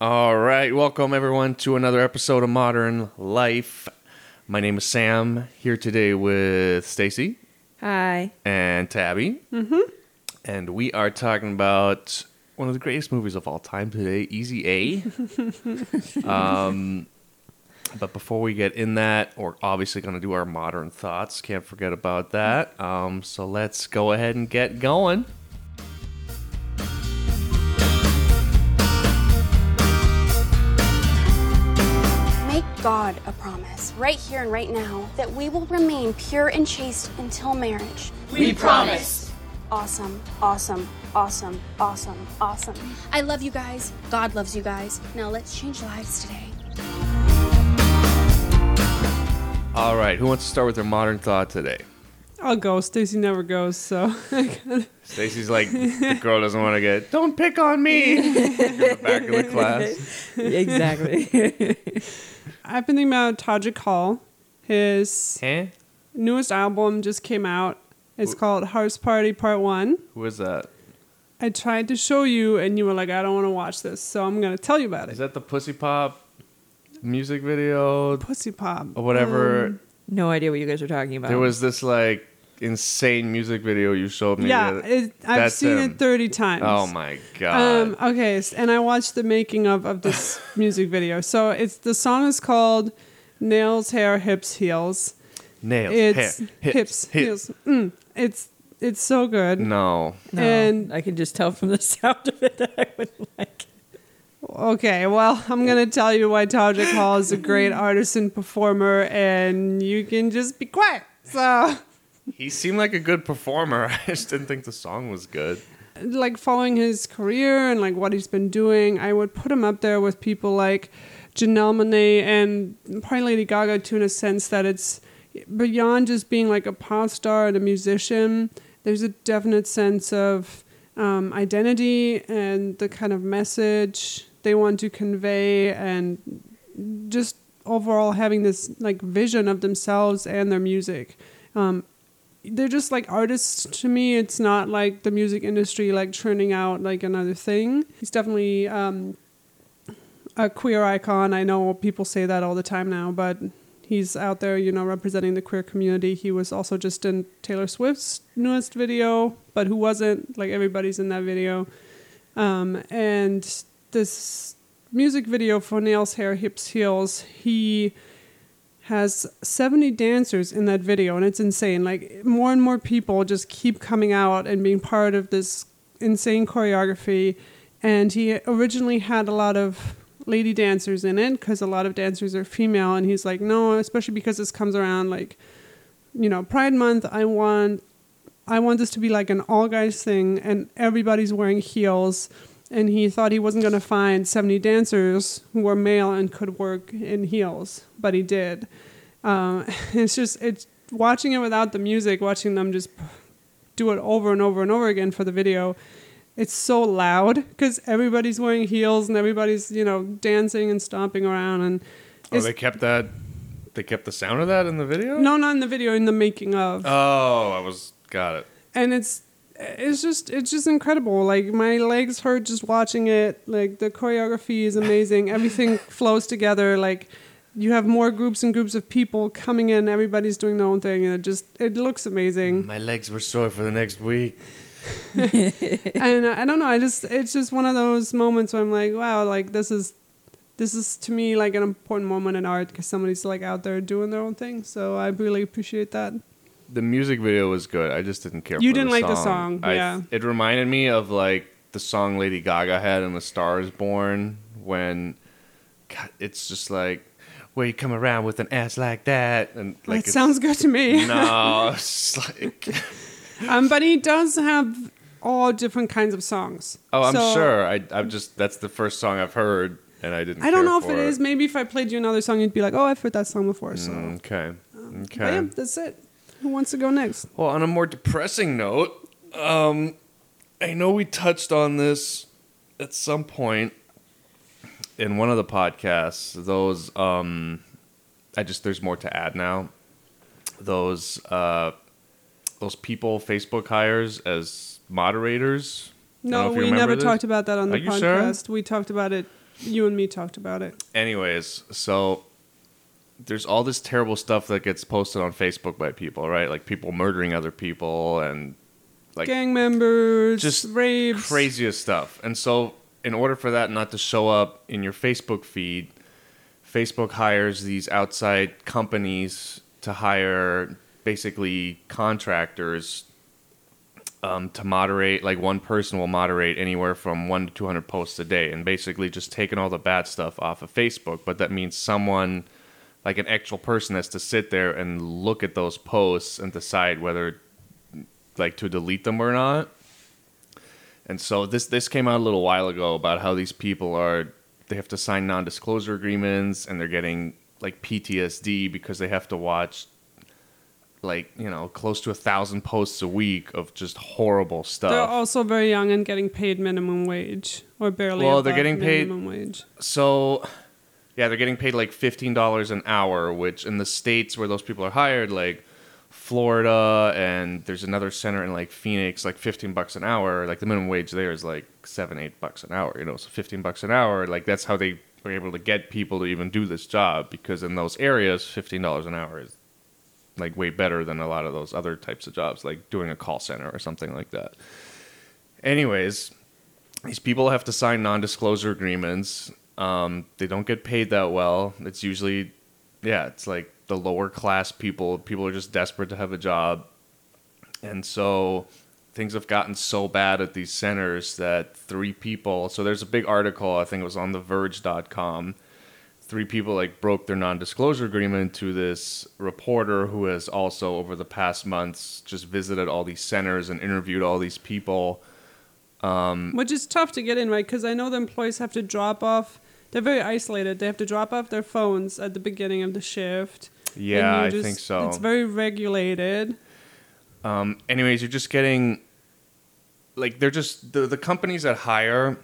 All right, welcome everyone to another episode of Modern Life. My name is Sam. Here today with Stacy Hi. and Tabby, mm-hmm. and we are talking about one of the greatest movies of all time today, Easy A. um, but before we get in that, we're obviously going to do our modern thoughts. Can't forget about that. Um, so let's go ahead and get going. God a promise, right here and right now, that we will remain pure and chaste until marriage. We promise. Awesome, awesome, awesome, awesome, awesome. I love you guys. God loves you guys. Now let's change lives today. All right, who wants to start with their modern thought today? I'll go. Stacy never goes, so Stacy's like, the girl doesn't want to get, don't pick on me. in the back of the class. exactly. I've been thinking about Todrick Hall. His Huh? newest album just came out. It's called House Party Part One. Who is that? I tried to show you, and you were like, "I don't want to watch this," so I'm gonna tell you about it. Is that the Pussy Pop music video Pussy Pop or whatever? Um, no idea what you guys are talking about. there was this like insane music video you showed me. yeah, it, I've seen him. it thirty times. Oh my god. Um, okay, and I watched the making of, of this music video. So it's the song is called "Nails, Hair, Hips, Heels." Nails, It's hair, hips, heels. Mm, it's it's so good. No. no, and- I can just tell from the sound of it that I would like. it. Okay, well, I'm gonna tell you why Todrick Hall is a great artist and performer, and you can just be quiet. So, He seemed like a good performer. I just didn't think the song was good. like following his career and like what he's been doing, I would put him up there with people like Janelle Monae and probably Lady Gaga too, in a sense that it's beyond just being like a pop star and a musician. There's a definite sense of um, identity and the kind of message they want to convey, and just overall having this like vision of themselves and their music. Um, they're just like artists to me. It's not like the music industry like churning out like another thing. He's definitely um, a queer icon. I know people say that all the time now, but he's out there, you know, representing the queer community. He was also just in Taylor Swift's newest video, but who wasn't? Like everybody's in that video. Um, and this music video for Nails, Hair, Hips, Heels, he has 70 dancers in that video and it's insane. Like more and more people just keep coming out and being part of this insane choreography. And he originally had a lot of lady dancers in it because a lot of dancers are female and he's like no especially because this comes around like you know pride month i want i want this to be like an all guys thing and everybody's wearing heels and he thought he wasn't going to find 70 dancers who were male and could work in heels but he did um, it's just it's watching it without the music watching them just do it over and over and over again for the video it's so loud because everybody's wearing heels and everybody's you know dancing and stomping around and Oh, they kept that. They kept the sound of that in the video. no not in the video in the making of Oh, I was got it. and it's it's just it's just incredible. Like my legs hurt just watching it. Like the choreography is amazing. Everything flows together. Like you have more groups and groups of people coming in. Everybody's doing their own thing and it just it looks amazing. My legs were sore for the next week. and I don't know I just it's just one of those moments where I'm like wow like this is this is to me like an important moment in art because somebody's like out there doing their own thing. So I really appreciate that The music video was good. I just didn't care. You didn't the like the song. I- yeah. It reminded me of like the song Lady Gaga had in *The Star Is Born* when God, it's just like, "Where you come around with an ass like that?" And like that it's- sounds good to me No, it's like Um, but he does have all different kinds of songs. oh, I'm So, sure. I I'm just that's the first song I've heard, and I didn't. I don't know if for it is. Maybe if I played you another song, you'd be like, "Oh, I've heard that song before." So, Mm, Okay. but Okay. yeah, that's it. Who wants to go next? Well, on a more depressing note, um, I know we touched on this at some point in one of the podcasts. Those, um, I just there's more to add now. Those, uh, those people Facebook hires as moderators. I don't know No, we never this. talked about that on the you sure? podcast. We talked about it you and me talked about it. Anyways, so there's all this terrible stuff that gets posted on Facebook by people, right? Like people murdering other people and like Gang members, just rapes. craziest stuff. And so, in order for that not to show up in your Facebook feed, Facebook hires these outside companies to hire basically contractors um, to moderate. Like one person will moderate anywhere from one to two hundred posts a day, and basically just taking all the bad stuff off of Facebook. But that means someone, like an actual person, has to sit there and look at those posts and decide whether like to delete them or not. And so this this came out a little while ago about how these people are they have to sign non-disclosure agreements and they're getting like PTSD because they have to watch like you know close to a thousand posts a week of just horrible stuff. They're also very young and getting paid minimum wage or barely. Well, they're getting paid- minimum wage. so yeah, they're getting paid like fifteen dollars an hour, which in the states where those people are hired, like Florida and there's another center in like Phoenix, like fifteen bucks an hour. Like the minimum wage there is like seven, eight bucks an hour. You know, so fifteen bucks an hour. Like that's how they were able to get people to even do this job because in those areas, fifteen dollars an hour is like way better than a lot of those other types of jobs, like doing a call center or something like that. Anyways, these people have to sign non-disclosure agreements. Um, they don't get paid that well. It's usually, yeah, it's like the lower class people. People are just desperate to have a job, and so things have gotten so bad at these centers that three people. So there's a big article. I think it was on TheVerge.com. Three people like broke their non-disclosure agreement to this reporter who has also over the past months just visited all these centers and interviewed all these people. Which is tough to get in, right? Because I know the employees have to drop off. They're very isolated. They have to drop off their phones at the beginning of the shift. Yeah, you I think so. It's very regulated. Um, anyways, you're just getting like they're just the the companies that hire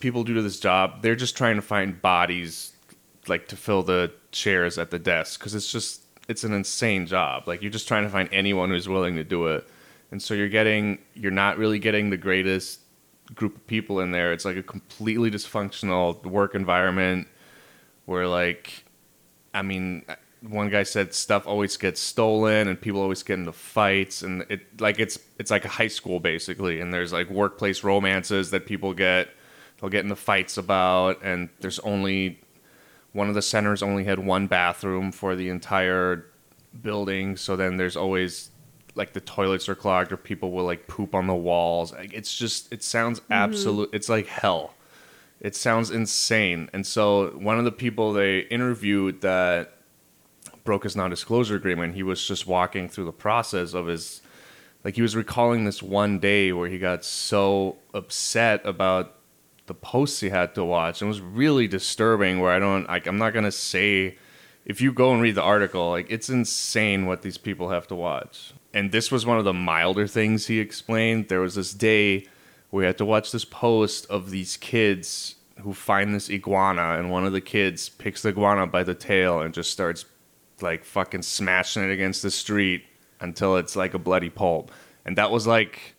people due to this job. They're just trying to find bodies like to fill the chairs at the desk because it's just it's an insane job. Like you're just trying to find anyone who's willing to do it, and so you're getting you're not really getting the greatest group of people in there. It's like a completely dysfunctional work environment where like I mean, one guy said stuff always gets stolen and people always get into fights and it like it's it's like a high school basically and there's like workplace romances that people get they'll get into fights about and there's only one of the centers only had one bathroom for the entire building so then there's always like the toilets are clogged or people will like poop on the walls like, it's just it sounds mm-hmm. absolute it's like hell it sounds insane. And so one of the people they interviewed that broke his non-disclosure agreement, he was just walking through the process of his like he was recalling this one day where he got so upset about the posts he had to watch. And it was really disturbing where I don't like I'm not going to say if you go and read the article, like it's insane what these people have to watch. And this was one of the milder things he explained. There was this day we had to watch this post of these kids who find this iguana, and one of the kids picks the iguana by the tail and just starts like fucking smashing it against the street until it's like a bloody pulp. And that was like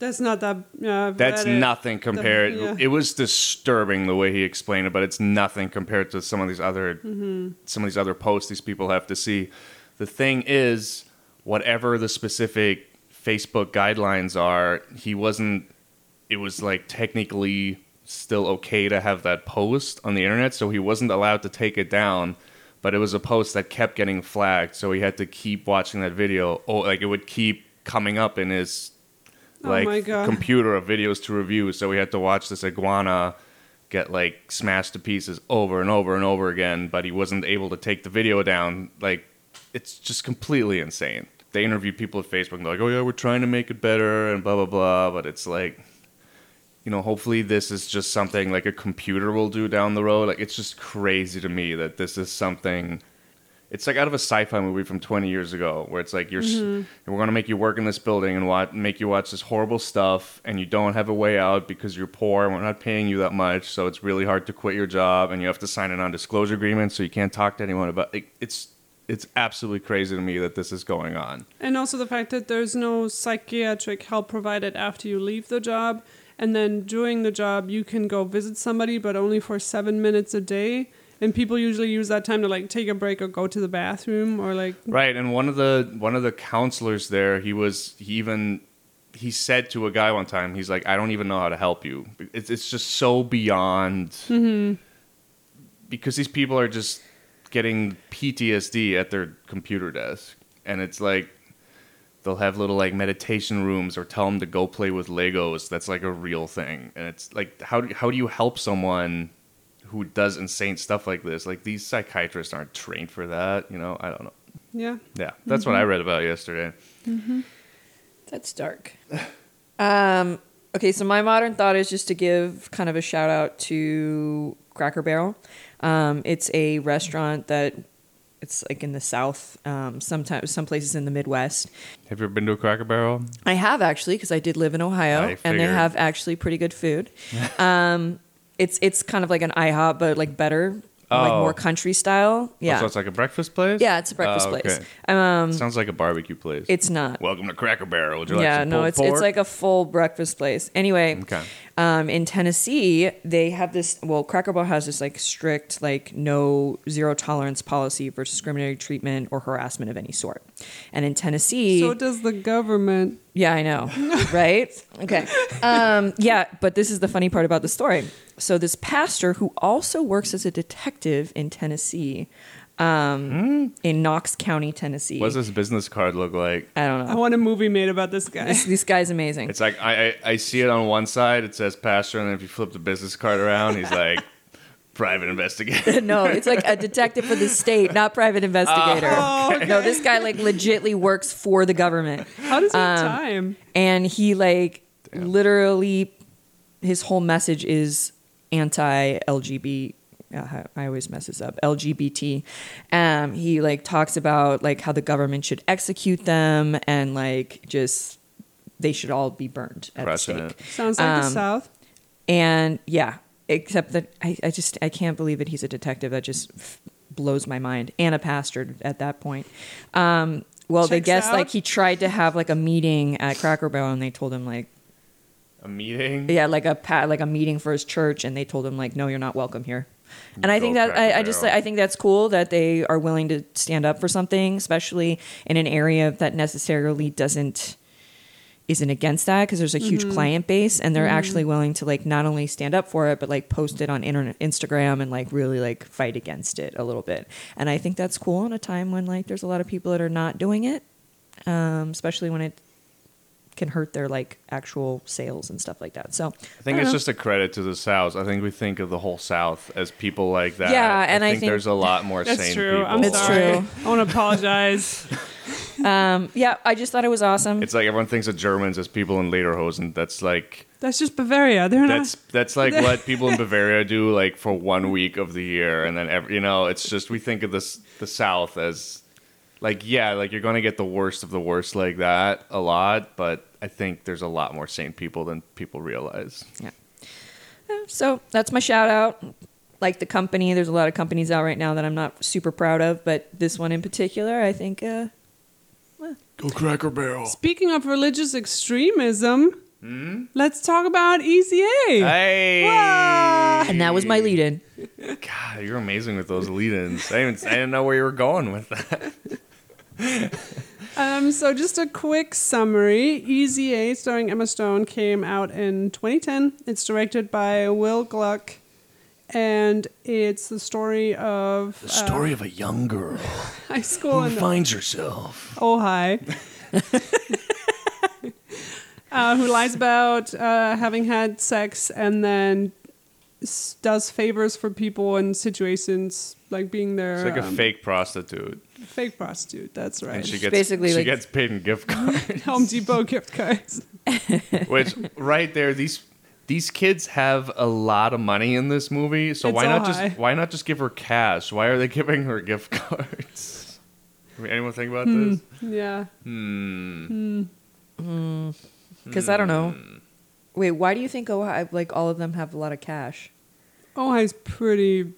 That's not that. I've that's nothing compared. yeah. It was disturbing the way he explained it, but it's nothing compared to some of these other Mm-hmm. some of these other posts these people have to see. The thing is, whatever the specific Facebook guidelines are, he wasn't. It was like technically still okay to have that post on the internet, so he wasn't allowed to take it down. But it was a post that kept getting flagged, so he had to keep watching that video. Oh, like it would keep coming up in his Oh like God. computer of videos to review. So we had to watch this iguana get like smashed to pieces over and over and over again, but he wasn't able to take the video down. Like it's just completely insane. They interview people at Facebook and they're like, "Oh yeah, we're trying to make it better," and blah blah blah. But it's like, you know, hopefully this is just something like a computer will do down the road. Like it's just crazy to me that this is something. It's like out of a sci-fi movie from 20 years ago, where it's like you're, s mm-hmm. we're gonna make you work in this building and wat- make you watch this horrible stuff, and you don't have a way out because you're poor and we're not paying you that much, so it's really hard to quit your job, and you have to sign a non-disclosure agreement, so you can't talk to anyone about. It. It's it's absolutely crazy to me that this is going on. And also the fact that there's no psychiatric help provided after you leave the job. and then during the job you can go visit somebody, but only for seven minutes a day. And people usually use that time to like take a break or go to the bathroom or like Right, and one of the one of the counselors there, he was he even he said to a guy one time, he's like, I don't even know how to help you. It's it's just so beyond mm-hmm. because these people are just getting PTSD at their computer desk, and it's like they'll have little like meditation rooms or tell them to go play with Legos. That's like a real thing, and it's like how do, how do you help someone who does insane stuff like this? Like these psychiatrists aren't trained for that, you know? I don't know. yeah. Yeah, that's what I read about yesterday. That's dark. um, okay, so my modern thought is just to give kind of a shout out to Cracker Barrel. Um, it's a restaurant that it's like in the South, um, sometimes some places in the Midwest. Have you ever been to a Cracker Barrel? I have actually because I did live in Ohio, and they have actually pretty good food. um, it's it's kind of like an IHOP, but like better, like Oh. more country style. Yeah, Oh, so it's like a breakfast place? yeah, it's a breakfast Oh, okay. place. Um, Sounds like a barbecue place. it's not. Welcome to Cracker Barrel. Would you like yeah, no, it's it's like a full breakfast place. Anyway, Okay. Um, in Tennessee, they have this. Well, Cracker Barrel has this like strict, like no zero tolerance policy for discriminatory treatment or harassment of any sort. And in Tennessee, So does the government. yeah, I know, right? Okay. Um, yeah, but this is the funny part about the story. So this pastor who also works as a detective in Tennessee, um, in Knox County, Tennessee. What does this business card look like? I don't know. I want a movie made about this guy. This, this guy's amazing. It's like I, I I see it on one side. It says pastor, and then if you flip the business card around, he's like private investigator. no, it's like a detective for the state, not private investigator. Oh, okay. No, this guy like legitly works for the government. How does he have Um, time? and he like literally his whole message is anti-lgbt uh, I always mess this up. LGBT. Um, he like talks about like how the government should execute them and like just they should all be burned at the stake. Sounds like the um, South. And yeah, except that I, I just I can't believe that he's a detective. That just f- blows my mind. And a pastor at that point. Um, well, they guess out. like he tried to have like a meeting at Cracker Barrel, and they told him like A meeting. yeah, like a pa- like a meeting for his church, and they told him like no, you're not welcome here. And I think that I, I just I think that's cool that they are willing to stand up for something, especially in an area that necessarily doesn't isn't against that because there's a huge client base and they're actually willing to like not only stand up for it but like post it on internet Instagram and like really like fight against it a little bit. And I think that's cool in a time when like there's a lot of people that are not doing it, um, especially when it can hurt their like actual sales and stuff like that. So I think it's just a credit to the South. I think we think of the whole South as people like that. Yeah, and I think, think- there's a lot more That's sane true. people. I'm It's sorry. true. I want to apologize. um, yeah, I just thought it was awesome. It's like everyone thinks of Germans as people in lederhosen. That's like That's just Bavaria. They're that's not. that's like what people in Bavaria do like for one week of the year, and then every, you know it's just we think of this the South as like yeah, like you're gonna get the worst of the worst like that a lot, but I think there's a lot more sane people than people realize. Yeah. So that's my shout out. Like the company, there's a lot of companies out right now that I'm not super proud of, but this one in particular, I think. Uh, Go Cracker Barrel. Speaking of religious extremism, let's talk about Easy A. Hey, and that was my lead in. God, you're amazing with those lead-ins. I I didn't know where you were going with that. Um, so just a quick summary. Easy A, starring Emma Stone, came out in 2010. It's directed by Will Gluck, and it's the story of The story of a young girl uh, high school in finds herself. Ojai, uh, who lies about uh, having had sex and then s- does favors for people in situations like being there. It's like a um, fake prostitute, fake prostitute. That's right. and she gets basically she like- gets paid in gift cards. Home Depot gift cards. Which right there, these these kids have a lot of money in this movie. So It's why not all just why not just give her cash? Why are they giving her gift cards? I mean, anyone think about hmm. this? Yeah. Hmm. hmm. hmm. Because I don't know. Wait, why do you think Ohio, like all of them have a lot of cash? Ojai's pretty.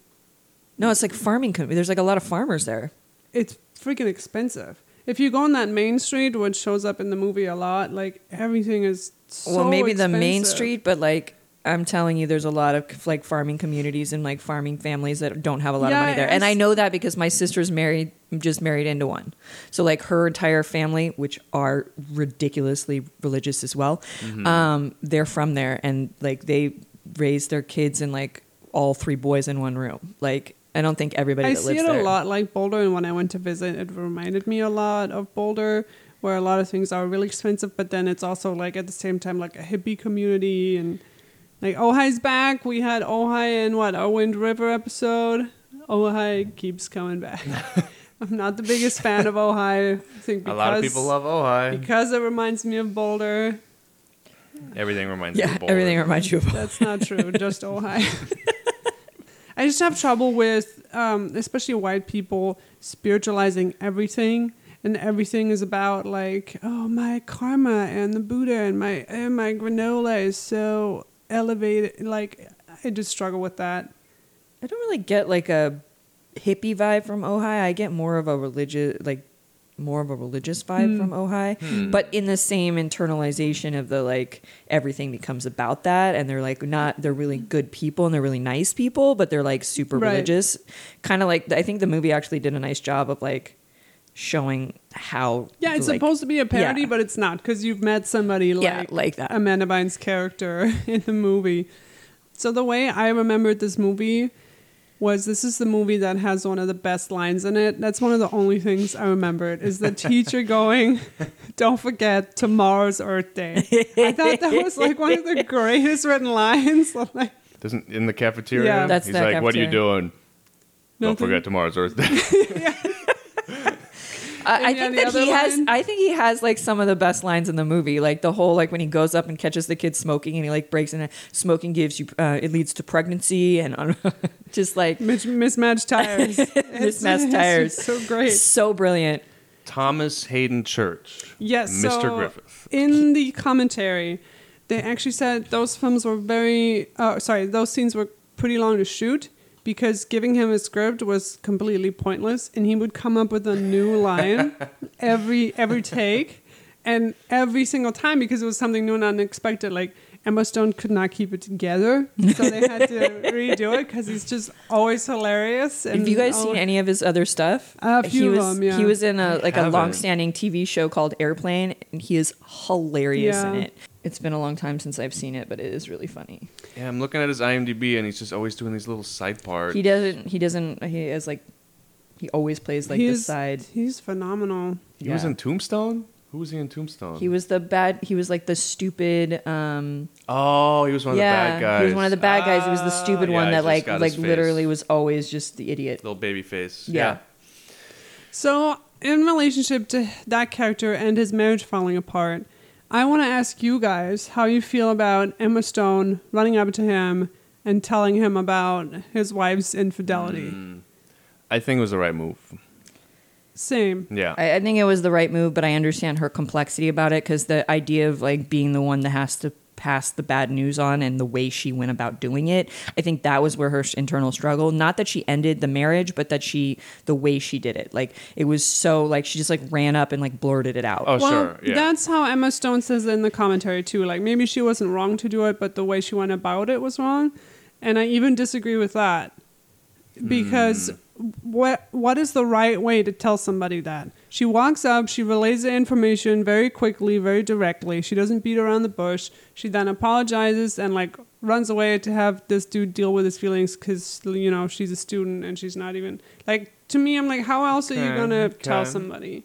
No, it's like farming. com- There's like a lot of farmers there. It's freaking expensive. If you go on that main street, which shows up in the movie a lot, like everything is so well, maybe the main street, but like I'm telling you, there's a lot of like farming communities and like farming families that don't have a lot Yeah, of money there. And I know that because my sister's married, just married into one. So like her entire family, which are ridiculously religious as well, Mm-hmm. um, they're from there, and like they raise their kids in like all three boys in one room. Like I don't think everybody I that see lives it there. a lot like Boulder, and when I went to visit, it reminded me a lot of Boulder, where a lot of things are really expensive, but then it's also like at the same time like a hippie community and like Ojai's back. We had Ojai in what our Wind River episode. Ojai keeps coming back. I'm not the biggest fan of Ojai. I think A lot of people love Ojai. because it reminds me of Boulder. Everything reminds me Yeah, of Boulder. everything reminds you of. That's not true. just Ojai. I just have trouble with, um, especially white people, spiritualizing everything, and everything is about like, oh, my karma and the Buddha and my and my granola is so elevated. Like, I just struggle with that. I don't really get like a hippie vibe from Ojai. I get more of a religious, like more of a religious vibe hmm. from Ojai, hmm. but in the same internalization of the like everything becomes about that, and they're like not they're really good people and they're really nice people, but they're like super Right. religious. Kind of like I think the movie actually did a nice job of like showing how Yeah, it's like, supposed to be a parody, yeah. but it's not because you've met somebody like, Yeah, like that. Amanda Bynes' character in the movie. So the way I remembered this movie was this is the movie that has one of the best lines in it. That's one of the only things I remembered is the teacher going, "Don't forget tomorrow's Earth Day." I thought that was like one of the greatest written lines. like, Doesn't in the cafeteria? Yeah. That's He's the like, "What are you cafeteria. doing? Don't forget tomorrow's Earth Day." I, I think that he other has. line- I think he has like some of the best lines in the movie. Like the whole like when he goes up and catches the kid smoking, and he like breaks in. it. Smoking gives you. Uh, it leads to pregnancy, and just like mis- mismatched tires. Mismatched tires. so great. so brilliant. Thomas Haden Church. Yes, Mr. so Griffith. In the commentary, they actually said those films were very. Uh, sorry, those scenes were pretty long to shoot because giving him a script was completely pointless, and he would come up with a new line every every take, and every single time because it was something new and unexpected. Like Emma Stone could not keep it together, so they had to redo it because he's just always hilarious. And Have you guys al- seen any of his other stuff? A few he of was, them, yeah. He was in a like a long-standing TV show called Airplane, and he is hilarious in it. It's been a long time since I've seen it, but it is really funny. Yeah, I'm looking at his IMDb, and he's just always doing these little side parts. He doesn't. He doesn't. He is like. He always plays like the He's- side. He's phenomenal. He was in Tombstone. Who was he in Tombstone? He was the bad. He was like the stupid. um Oh, he was one of Yeah, the bad guys. he was one of the bad guys. He was the Ah, stupid yeah, one I that like like literally was always just the idiot. little baby face. Yeah. So, in relationship to that character and his marriage falling apart, I want to ask you guys how you feel about Emma Stone running up to him and telling him about his wife's infidelity. Mm. I think it was the right move. Same. Yeah. I, I think it was the right move, but I understand her complexity about it because the idea of like being the one that has to pass the bad news on and the way she went about doing it, I think that was where her internal struggle. Not that she ended the marriage, but that she the way she did it, like it was so like she just like ran up and like blurted it out. oh, well, sure. Yeah. that's how Emma Stone says in the commentary too. Like maybe she wasn't wrong to do it, but the way she went about it was wrong. And I even disagree with that because hmm. what what is the right way to tell somebody that? She walks up, she relays the information very quickly, very directly. She doesn't beat around the bush. She then apologizes and like runs away to have this dude deal with his feelings because you know she's a student and she's not even like to me. I'm like, how else are you gonna tell somebody?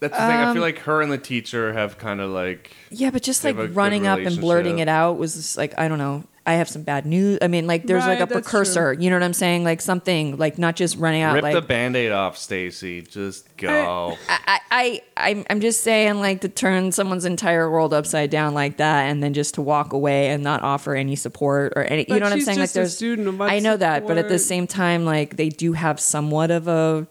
That's the thing. I Um, feel like her and the teacher have kind of like. Yeah, but just like have a good running up and blurting it out was just like I don't know. I have some bad news. I mean, like there's like a that's precursor. You know what I'm saying? Like something like not just running out. Rip like the band-aid off, Stacy. Just go. I, I, I'm, I'm just saying, like, to turn someone's entire world upside down like that, and then just to walk away and not offer any support or any, you But know what I'm she's saying? Like, just a there's, student, what I know that, but at the same time, like, they do have somewhat of a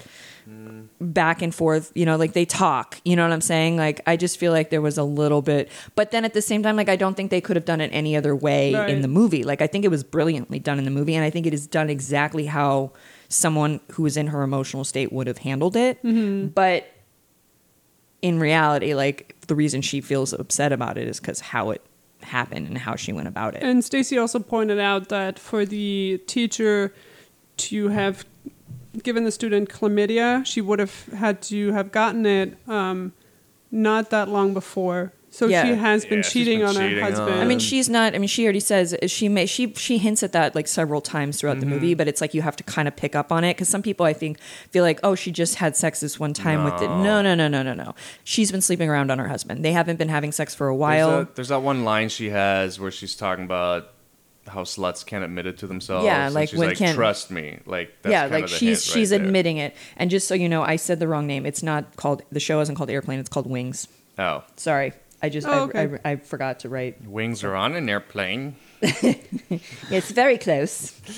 back and forth, you know, like they talk, you know what I'm saying? Like, I just feel like there was a little bit, but then at the same time, like, I don't think they could have done it any other way in the movie. Like, I think it was brilliantly done in the movie, and I think it is done exactly how someone who was in her emotional state would have handled it. Mm-hmm. But in reality, like the reason she feels upset about it is because how it happened and how she went about it. And Stacy also pointed out that for the teacher to have given the student chlamydia, she would have had to have gotten it um, not that long before. So Yeah. she has been Yeah, cheating been on cheating her on husband. I mean, she's not. I mean, she already says she may. She she hints at that like several times throughout the Mm-hmm. movie, but it's like you have to kind of pick up on it because some people I think feel like, oh, she just had sex this one time with it. No, no, no, no, no, no. She's been sleeping around on her husband. They haven't been having sex for a There's, while. a- there's that one line she has where she's talking about how sluts can't admit it to themselves. Yeah, and like she's when like, can- trust me. Like that's yeah, kind like of the she's hint right she's there. admitting it. And just so you know, I said the wrong name. It's not called the show isn't called Airplane. It's called Wings. Oh, Sorry, I just Oh, I, okay. I, I forgot to write. wings are on an airplane. It's very close.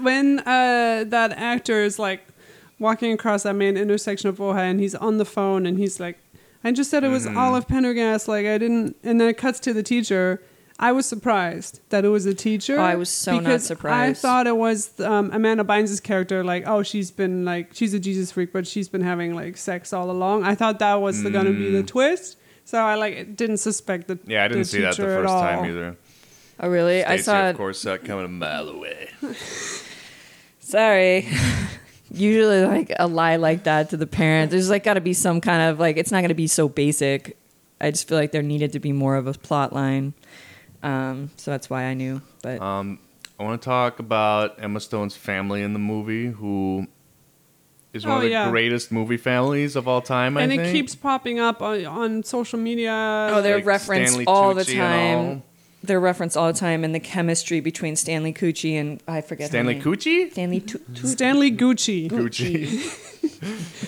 when uh, that actor is like walking across that main intersection of Ojai and he's on the phone and he's like, I just said it was Mm-hmm. Olive Penderghast. Like I didn't, and then it cuts to the teacher. I was surprised that it was a teacher. Oh, I was so not surprised. I thought it was um, Amanda Bynes' character. Like, oh, she's been like she's a Jesus freak, but she's been having like sex all along. I thought that was the, gonna be the twist. So I like didn't suspect the Mm. Yeah, I didn't the see that the first time either. Oh really? I Stacey, saw of it. course, saw it coming a mile away. Sorry. Usually, like a lie like that to the parent, there's like got to be some kind of like it's not going to be so basic. I just feel like there needed to be more of a plot line. Um, so that's why I knew. But Um, I want to talk about Emma Stone's family in the movie, who is one Oh, of the yeah. greatest movie families of all time. I and think. it keeps popping up on, on social media. oh, they're like referenced Stanley all the Tucci and time. They're referenced all the time in the chemistry between Stanley Cucci and I forget her Stanley name. Cucci. Stanley Tu- Tu- Stanley Gucci, Gucci.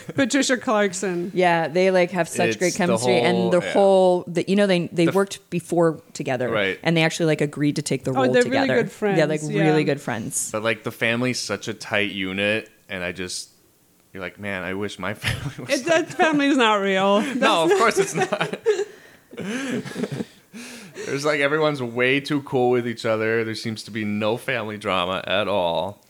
Patricia Clarkson. Yeah, they like have such It's great the chemistry, whole- and the yeah. whole, the, you know, they they The worked before together, Right. And they actually like agreed to take the Oh, role they're really together. good friends, Yeah, like yeah. really good friends. But like the family's such a tight unit, and I just you're like, man, I wish my family was. It, that family's not real. no, of course it's not. There's like everyone's way too cool with each other. There seems to be no family drama at all.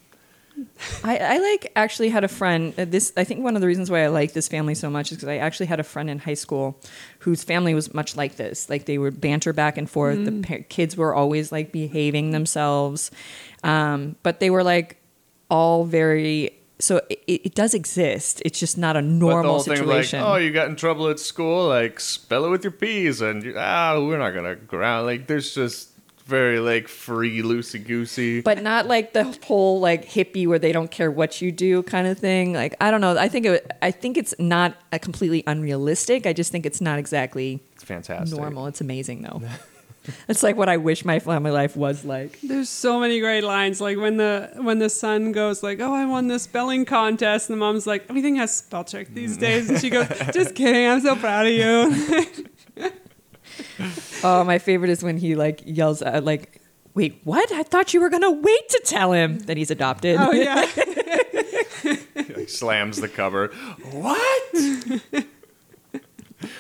I, I like actually had a friend. uh, This I think one of the reasons why I like this family so much is because I actually had a friend in high school whose family was much like this. Like they would banter back and forth. The pa- kids were always like behaving themselves, um, but they were like all very. So it, it does exist. It's just not a But the normal situation. like, oh, you got in trouble at school, like spell it with your P's, and ah, we're not gonna ground. Like, there's just very like free, loosey goosey. but not like the whole like hippie where they don't care what you do kind of thing. Like I don't know. I think it, I think it's not a completely unrealistic. I just think it's not exactly It's fantastic. normal. It's amazing though. it's like what I wish my family life was like. There's so many great lines. Like when the when the son goes like, "Oh, I won the spelling contest," and the mom's like, "Everything has spell check these mm. days," and she goes, "Just kidding. I'm so proud of you." Oh, my favorite is when he like yells at like, "Wait, what? I thought you were gonna wait to tell him that he's adopted." oh yeah. like slams the cover. What?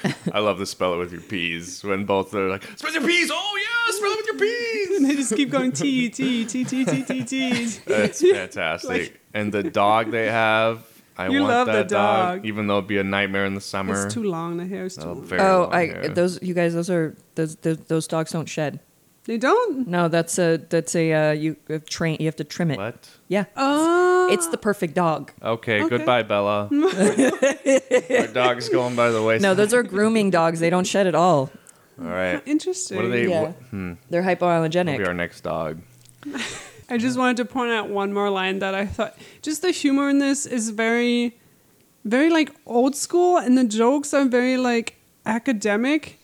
I love the spell it with your P's when both are like, spell your P's. Oh yeah, spell it with your P's. and they just keep going T T T T T T T. That's fantastic. Like- and the dog they have, I You want love the that dog, dog. even though it'd be a nightmare in the summer. It's too long. The hair's too Oh, long. very oh, long I hair. those you guys those are those those, those dogs don't shed. They don't. No, that's a that's a uh, you uh, train you have to trim it. What? Yeah, Oh, it's the perfect dog. Okay, Okay. goodbye, Bella. Our dog's going by the way. No, those are grooming dogs. They don't shed at all. All right. interesting. What are they? Yeah. What, hmm. They're hypoallergenic. be our next dog. I just wanted to point out one more line that I thought just the humor in this is very, very like old school, and the jokes are very like academic.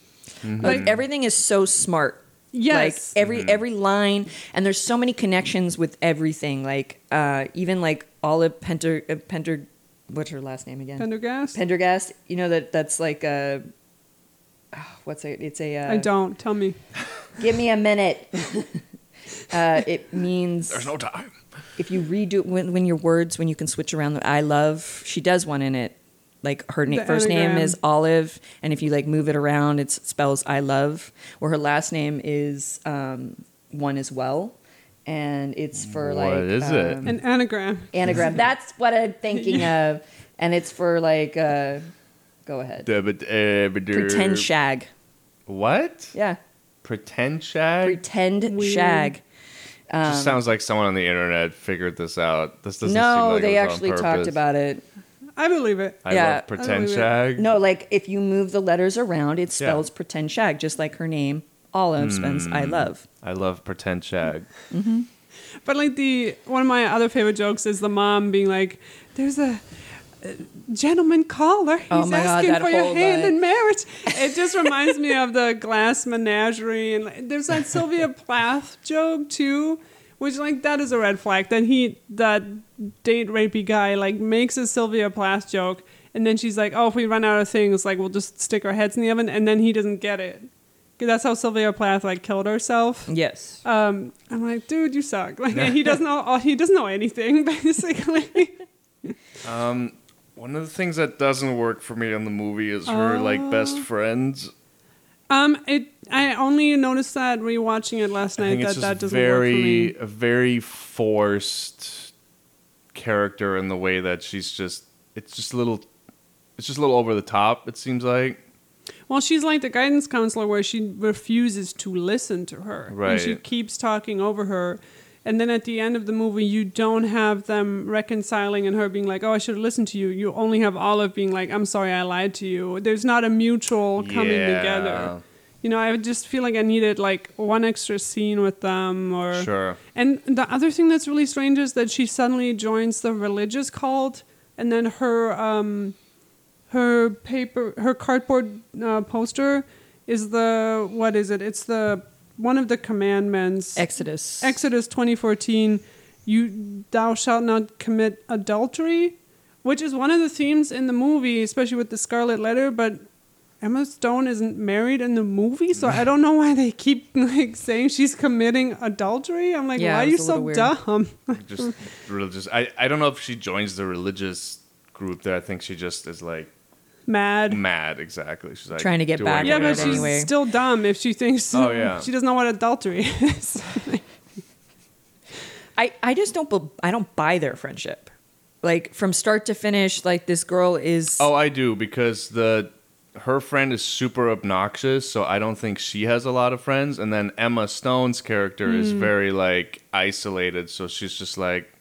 Like everything is so smart. Yes. Like every every line, and there's so many connections with everything. Like uh, even like Olive Penter uh, Penter, what's her last name again? Penderghast. Penderghast. You know that that's like a. oh, what's it? It's a. Uh, I don't. Tell me. Give me a minute. uh, it means There's no time. if you redo when, when your words when you can switch around the I love she does one in it like her na- The first name is Olive and if you like move it around it spells I love or her last name is um, one as well and it's for What like is it? um, An anagram. anagram. That's what I'm thinking of, and it's for like. Uh, go ahead. Pretend shag. What? Yeah, Pretend shag? pretend Weird. shag. Just sounds like someone on the internet figured this out. This doesn't seem No, like they it was on actually talked about it. I believe it. I Yeah. love pretend believe it. shag. No, like if you move the letters around, it Yeah. spells pretend shag, just like her name. Olive spells I mm. love. I love pretend shag. Mm-hmm. But like the one of my other favorite jokes is the mom being like, "There's a." a Gentleman caller. He's Oh my God, asking that for your hand line. in marriage. It just reminds me of the glass menagerie, and there's that Sylvia Plath joke too, which like that is a red flag. That he that date rapey guy like makes a Sylvia Plath joke, and then she's like, "Oh, if we run out of things, like we'll just stick our heads in the oven," and then he doesn't get it. 'Cause that's how Sylvia Plath like killed herself. Yes. Um, I'm like, dude, you suck. Like he doesn't know. oh, He doesn't know anything basically. Um, one of the things that doesn't work for me on the movie is her like Oh. best friends. Um, it. I only noticed that rewatching it last night that that doesn't work for me. a very forced character in the way that she's just it's just a little it's just a little over the top. It seems like Well, she's like the guidance counselor where she refuses to listen to her. And she keeps talking over her. And then at the end of the movie, you don't have them reconciling and her being like, oh, I should have listened to you. You only have Olive being like, I'm sorry, I lied to you. There's not a mutual coming Yeah. together. You know, I just feel like I needed like one extra scene with them or. sure. And the other thing that's really strange is that she suddenly joins the religious cult, and then her um, her paper, her cardboard uh, poster is the what is it? It's the one of the commandments. Exodus. Exodus twenty fourteen. You thou shalt not commit adultery, which is one of the themes in the movie, especially with the Scarlet Letter. But Emma Stone isn't married in the movie, so I don't know why they keep like saying she's committing adultery. I'm like, Yeah, why are you so weird. dumb? Just religious. I I don't know if she joins the religious group there. I think she just is like Mad. mad. Exactly. She's like Trying to get doing back Yeah, at but it she's anyway. still dumb if she thinks Oh, yeah. she doesn't know what adultery is. I, I just don't bu- I don't buy their friendship. Like from start to finish, like this girl is Oh, I do because the her friend is super obnoxious, so I don't think she has a lot of friends. And then Emma Stone's character is Hmm. very like isolated, so she's just like,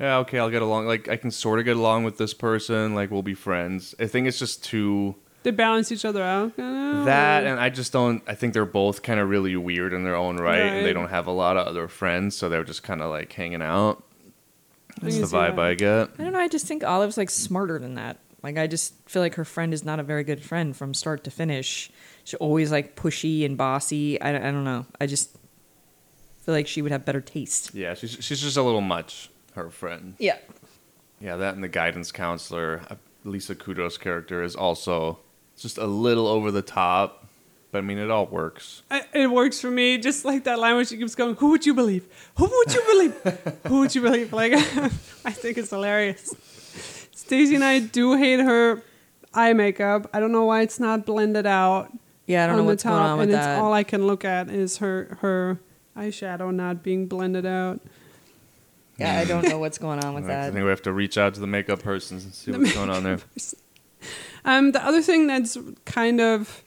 yeah, okay, I'll get along. Like I can sort of get along with this person. Like we'll be friends. I think it's just too they balance each other out. kinda, that, or- and I just don't. I think they're both kind of really weird in their own right, and they don't have a lot of other friends, so they're just kind of like hanging out. That's the vibe that. I get. I don't know, I just think Olive's like smarter than that. Like I just feel like her friend is not a very good friend from start to finish. She's always like pushy and bossy. I, I don't know. I just feel like she would have better taste. Yeah, she's she's just a little much. Her friend. Yeah. Yeah, that and the guidance counselor, uh, Lisa Kudrow's character is also just a little over the top, but I mean it all works. I, it works for me. Just like that line where she keeps going, "Who would you believe? Who would you believe? Who would you believe?" Like, I think it's hilarious. Stacey and I do hate her eye makeup. I don't know why it's not blended out Yeah, I don't know on the what's top, going on with and that. it's all I can look at is her her eyeshadow not being blended out. Yeah, I don't know what's going on with that. I that. think we have to reach out to the makeup person and see what's going on there. Um, the other thing that's kind of,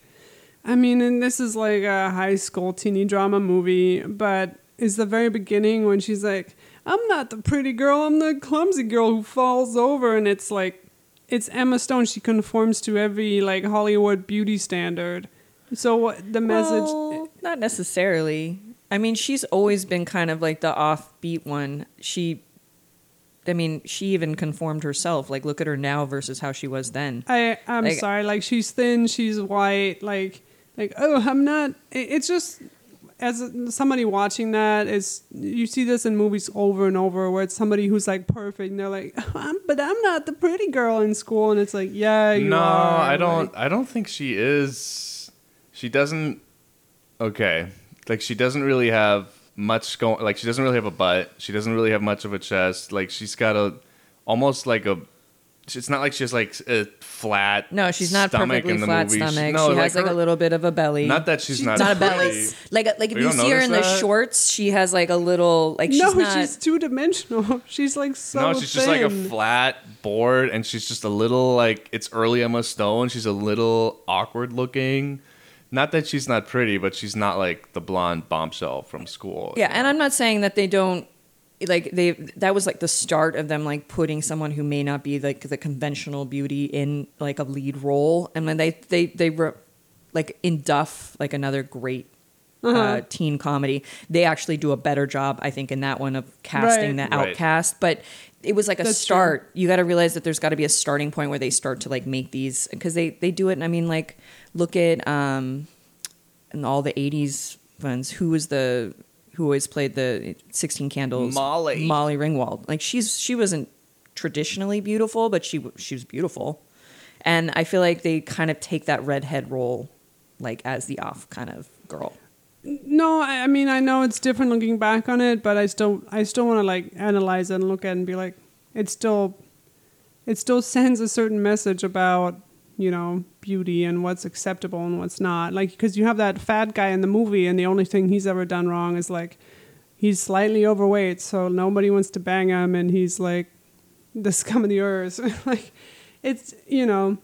I mean, and this is like a high school teeny drama movie, but is the very beginning when she's like, "I'm not the pretty girl, I'm the clumsy girl who falls over," and it's like, it's Emma Stone. She conforms to every like Hollywood beauty standard. So what the message? Well, not necessarily. I mean, she's always been kind of like the offbeat one. She, I mean, she even conformed herself. Like, look at her now versus how she was then. I I'm Like- sorry, like she's thin, she's white, like like oh I'm not. it- It's just as somebody watching that is you see this in movies over and over where it's somebody who's like perfect and they're like I'm, but I'm not the pretty girl in school and it's like yeah you no, are. I don't. Like, I don't think she is. She doesn't. Okay, like she doesn't really have much going. Like she doesn't really have a butt. She doesn't really have much of a chest. Like she's got a, almost like a. it's not like she's like a flat. No, she's not stomach perfectly in the flat movie. She- stomach. no, she has like her- a little bit of a belly. Not that she's, not not a belly. Like like if You you, see her in the shorts, she has like a little like she's no, not. she's two dimensional. She's like so. no, she's just like a flat board, and she's just a little like it's early Emma Stone. She's a little awkward looking. Not that she's not pretty, but she's not like the blonde bombshell from school. Yeah, and I'm not saying that they don't like they that was like the start of them like putting someone who may not be like the conventional beauty in like a lead role and then they they they were like in Duff like another great Uh-huh. uh, teen comedy they actually do a better job I think in that one of casting Right. the Right. outcast but it was like a That's true. start you got to realize that there's got to be a starting point where they start to like make these because they they do it and I mean like look at um and all the 80s ones who was the who always played the 16 candles? Molly. molly ringwald. Like she's she wasn't traditionally beautiful but she she was beautiful. And i feel like they kind of take that redhead role like as the off kind of girl. No, I I mean I know it's different looking back on it, but I still I still want to like analyze it and look at it and be like, it still, it still sends a certain message about you know beauty and what's acceptable and what's not. Like because you have that fat guy in the movie, and the only thing he's ever done wrong is like he's slightly overweight, so nobody wants to bang him, and he's like the scum of the earth. like it's you know,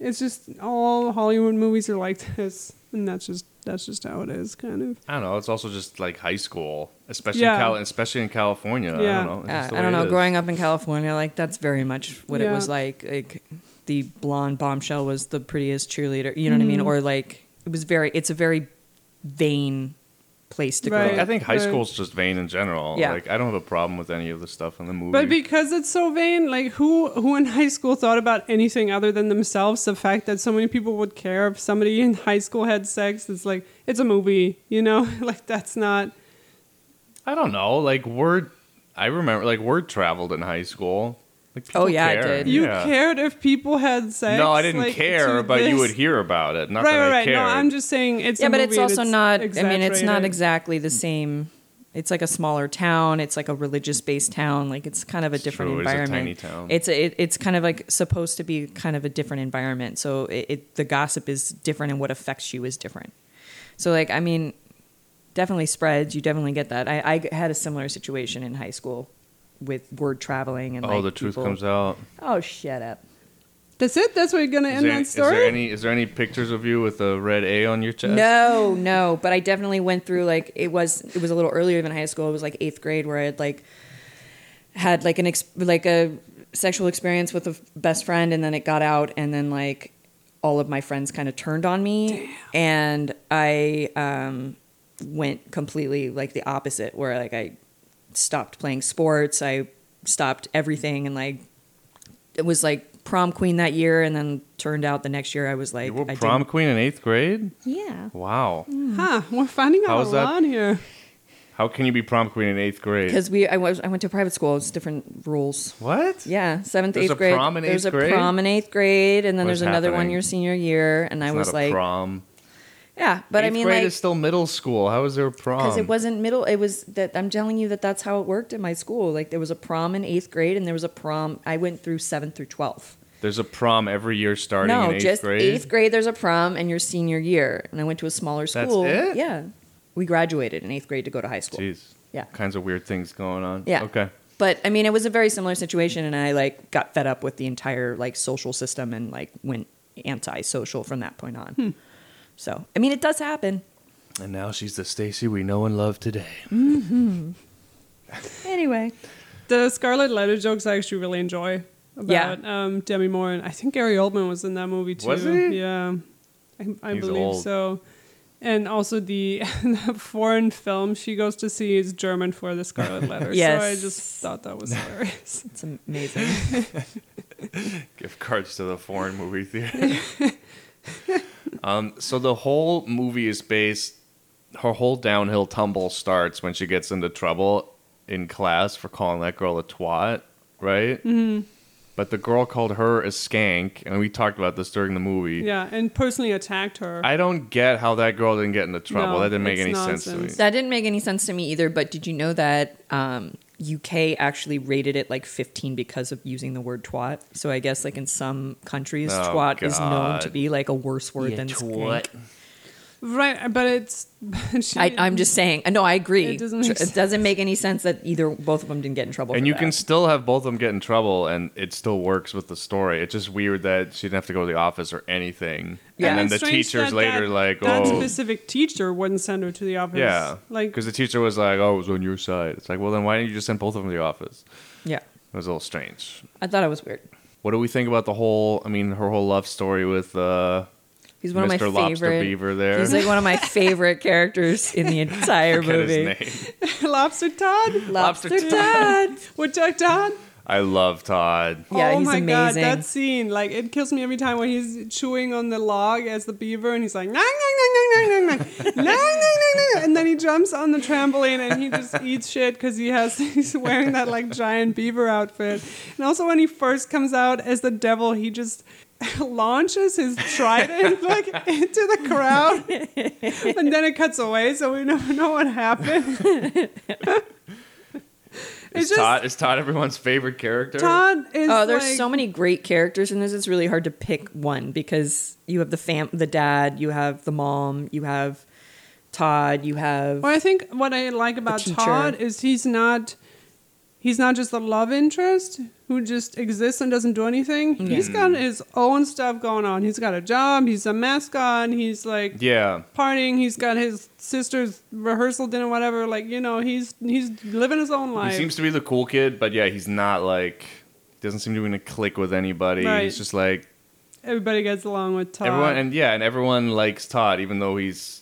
it's just all Hollywood movies are like this, and that's just that's just how it is, kind of. I don't know. It's also just like high school, especially Yeah. in Cal- especially in California. Yeah. I don't know. Uh, i don't know growing up in california like that's very much what it was like like the blonde bombshell was the prettiest cheerleader you know what i mean Mm-hmm. or like it was very it's a very vain place to Right. grow I think high Right. school's just vain in general. Yeah. Like I don't have a problem with any of the stuff in the movie. But because it's so vain, like who who in high school thought about anything other than themselves? The fact that so many people would care if somebody in high school had sex, it's like it's a movie, you know? like that's not I don't know. Like word, I remember like word traveled in high school. Like, oh, people Oh, yeah, it cared. did. you Yeah. cared if people had sex. No, I didn't like, care, to but you would hear about it. Not right, that right, I right. cared. No, I'm just saying it's yeah, a but it's movie and also not. I mean, it's not exactly the same. It's like a smaller town. It's like a religious-based town. Like it's kind of a It's different true, it is a environment. tiny town. It's a, it, it's kind of like supposed to be kind of a different environment. So it, it the gossip is different and what affects you is different. So like I mean, definitely spreads. You definitely get that. I, I had a similar situation in high school with word traveling and oh, like the truth people- comes out. Oh, shut up. That's it. That's where you're gonna Is end there, that is story. there any is there any pictures of you with a red A on your chest? No, no, but I definitely went through like it was it was a little earlier than high school. It was like eighth grade where I had like had like an ex- like a sexual experience with a f- best friend, and then it got out, and then like all of my friends kind of turned on me, and I um, went completely like the opposite, where like I stopped playing sports, I stopped everything, and like it was like prom queen that year, and then turned out the next year I was like You were I prom didn't- queen in eighth grade. yeah. Wow. Mm. Huh? We're finding How out a is that? lot here. How can you be prom queen in eighth grade? Because we, I was, I went to private school. It's different rules. what? Yeah, seventh, There's eighth a grade. prom in there's eighth a grade? prom in eighth grade, and then What there's is another one happening? your senior year. And I It's was not a like, prom. Yeah, but eighth I mean, grade like, is still middle school. How is there a prom? because it wasn't middle. It was that I'm telling you that that's how it worked in my school. Like there was a prom in eighth grade, and there was a prom. I went through seventh through twelfth. There's a prom every year starting No, in eighth just grade. eighth grade. There's a prom, and your senior year. And I went to a smaller That's school. it? Yeah, we graduated in eighth grade to go to high school. Jeez. Yeah. Kinds of weird things going on. Yeah. Okay. But I mean, it was a very similar situation, and I like got fed up with the entire like social system and like went anti-social from that point on. Hmm. So I mean, it does happen. And now she's the Stacy we know and love today. Hmm. Anyway, The Scarlet Letter jokes I actually really enjoy about um, Demi Moore, and I think Gary Oldman was in that movie too. Was he? Yeah, I, I He's believe old. so. And also the, the foreign film she goes to see is German for the Scarlet Letter. Yes. So I just thought that was hilarious. it's amazing. Gift cards to the foreign movie theater. um, so the whole movie is based. Her whole downhill tumble starts when she gets into trouble in class for calling that girl a twat, right? Mm-hmm. But the girl called her a skank, and we talked about this during the movie. Yeah, and personally attacked her. I don't get how that girl didn't get into trouble. No, that didn't make it's any sense to me. that didn't make any sense to me either. But did you know that um, UK actually rated it like 15 because of using the word twat. So I guess like in some countries, Oh, twat is known to be like a worse word than skank. Right, but it's. she- I, I'm just saying. No, I agree. It doesn't make Tr- it doesn't make any sense that either both of them didn't get in trouble. And for you that. can still have both of them get in trouble, and it still works with the story. It's just weird that she didn't have to go to the office or anything. Yeah. and then It's the teachers that later that, like, that oh, specific teacher wouldn't send her to the office. yeah, like because the teacher was like, oh, it was on your side. It's like, well, then why didn't you just send both of them to the office? Yeah, It was a little strange. I thought it was weird. What do we think about the whole? I mean, her whole love story with uh, He's one Mr. of my Lobster favorite. Beaver. There, He's like one of my favorite characters in the entire Forget movie. his name. Lobster Todd. Lobster, Lobster Todd. Woodchuck Todd. I love Todd. Yeah, oh he's my god, amazing. that scene! Like it kills me every time when he's chewing on the log as the beaver, and he's like, nang, nang, nang, nang, nang, nang, nang, nang, nang, nang, nang, and then he jumps on the trampoline and he just eats shit because he has he's wearing that like giant beaver outfit. And also when he first comes out as the devil, he just launches his trident like into the crowd, and then it cuts away, so we never know what happened. Is It's just Todd is Todd everyone's favorite character? Todd is. Oh, there's like- so many great characters in this. It's really hard to pick one because you have the fam, the dad, you have the mom, you have Todd, you have Well, I think what I like about. Todd is he's not he's not just a love interest who just exists and doesn't do anything. Mm-hmm. He's got his own stuff going on. He's got a job. He's a mascot. He's like Yeah, partying. He's got his sister's rehearsal dinner, whatever. Like you know, he's he's living his own life. he seems to be the cool kid, but yeah, he's not like doesn't seem to be in a click with anybody. Right. He's just like Everybody gets along with Todd. everyone, and yeah, and everyone likes Todd, even though he's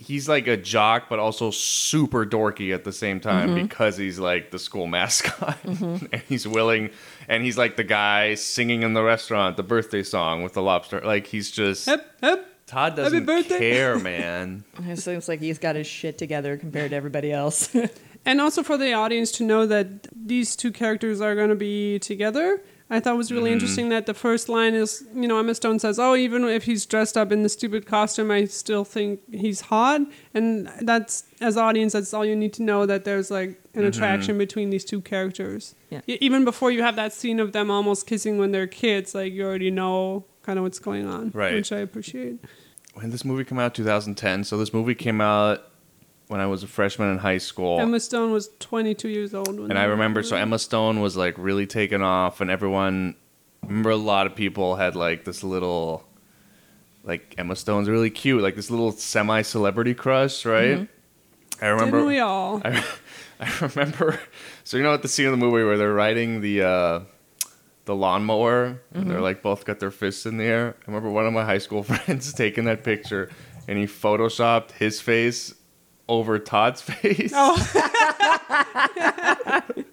he's like a jock, but also super dorky at the same time Mm-hmm. because he's like the school mascot, and he's willing, and he's like the guy singing in the restaurant the birthday song with the lobster. Like he's just hip hip. Todd doesn't birthday. care, man. It seems like he's got his shit together compared to everybody else. And also for the audience to know that these two characters are going to be together. I thought it was really mm-hmm. interesting that the first line is, you know, Emma Stone says, "Oh, even if he's dressed up in the stupid costume, I still think he's hot." And that's as audience, that's all you need to know that there's like an mm-hmm. attraction between these two characters. Yeah. Even before you have that scene of them almost kissing when they're kids, like you already know kind of what's going on, Right. Which I appreciate. when this movie came out? 2010. So this movie came out when I was a freshman in high school. Emma Stone was 22 years old when and I remember, so Emma Stone was like really taken off, and everyone. I remember a lot of people had like this little, like Emma Stone's really cute, like this little semi-celebrity crush, right? I remember. Didn't we all? I, I remember. So you know at the scene of the movie where they're riding the uh, the lawnmower, and they're like both got their fists in the air. I remember one of my high school friends taking that picture, and he photoshopped his face over Todd's face. Oh.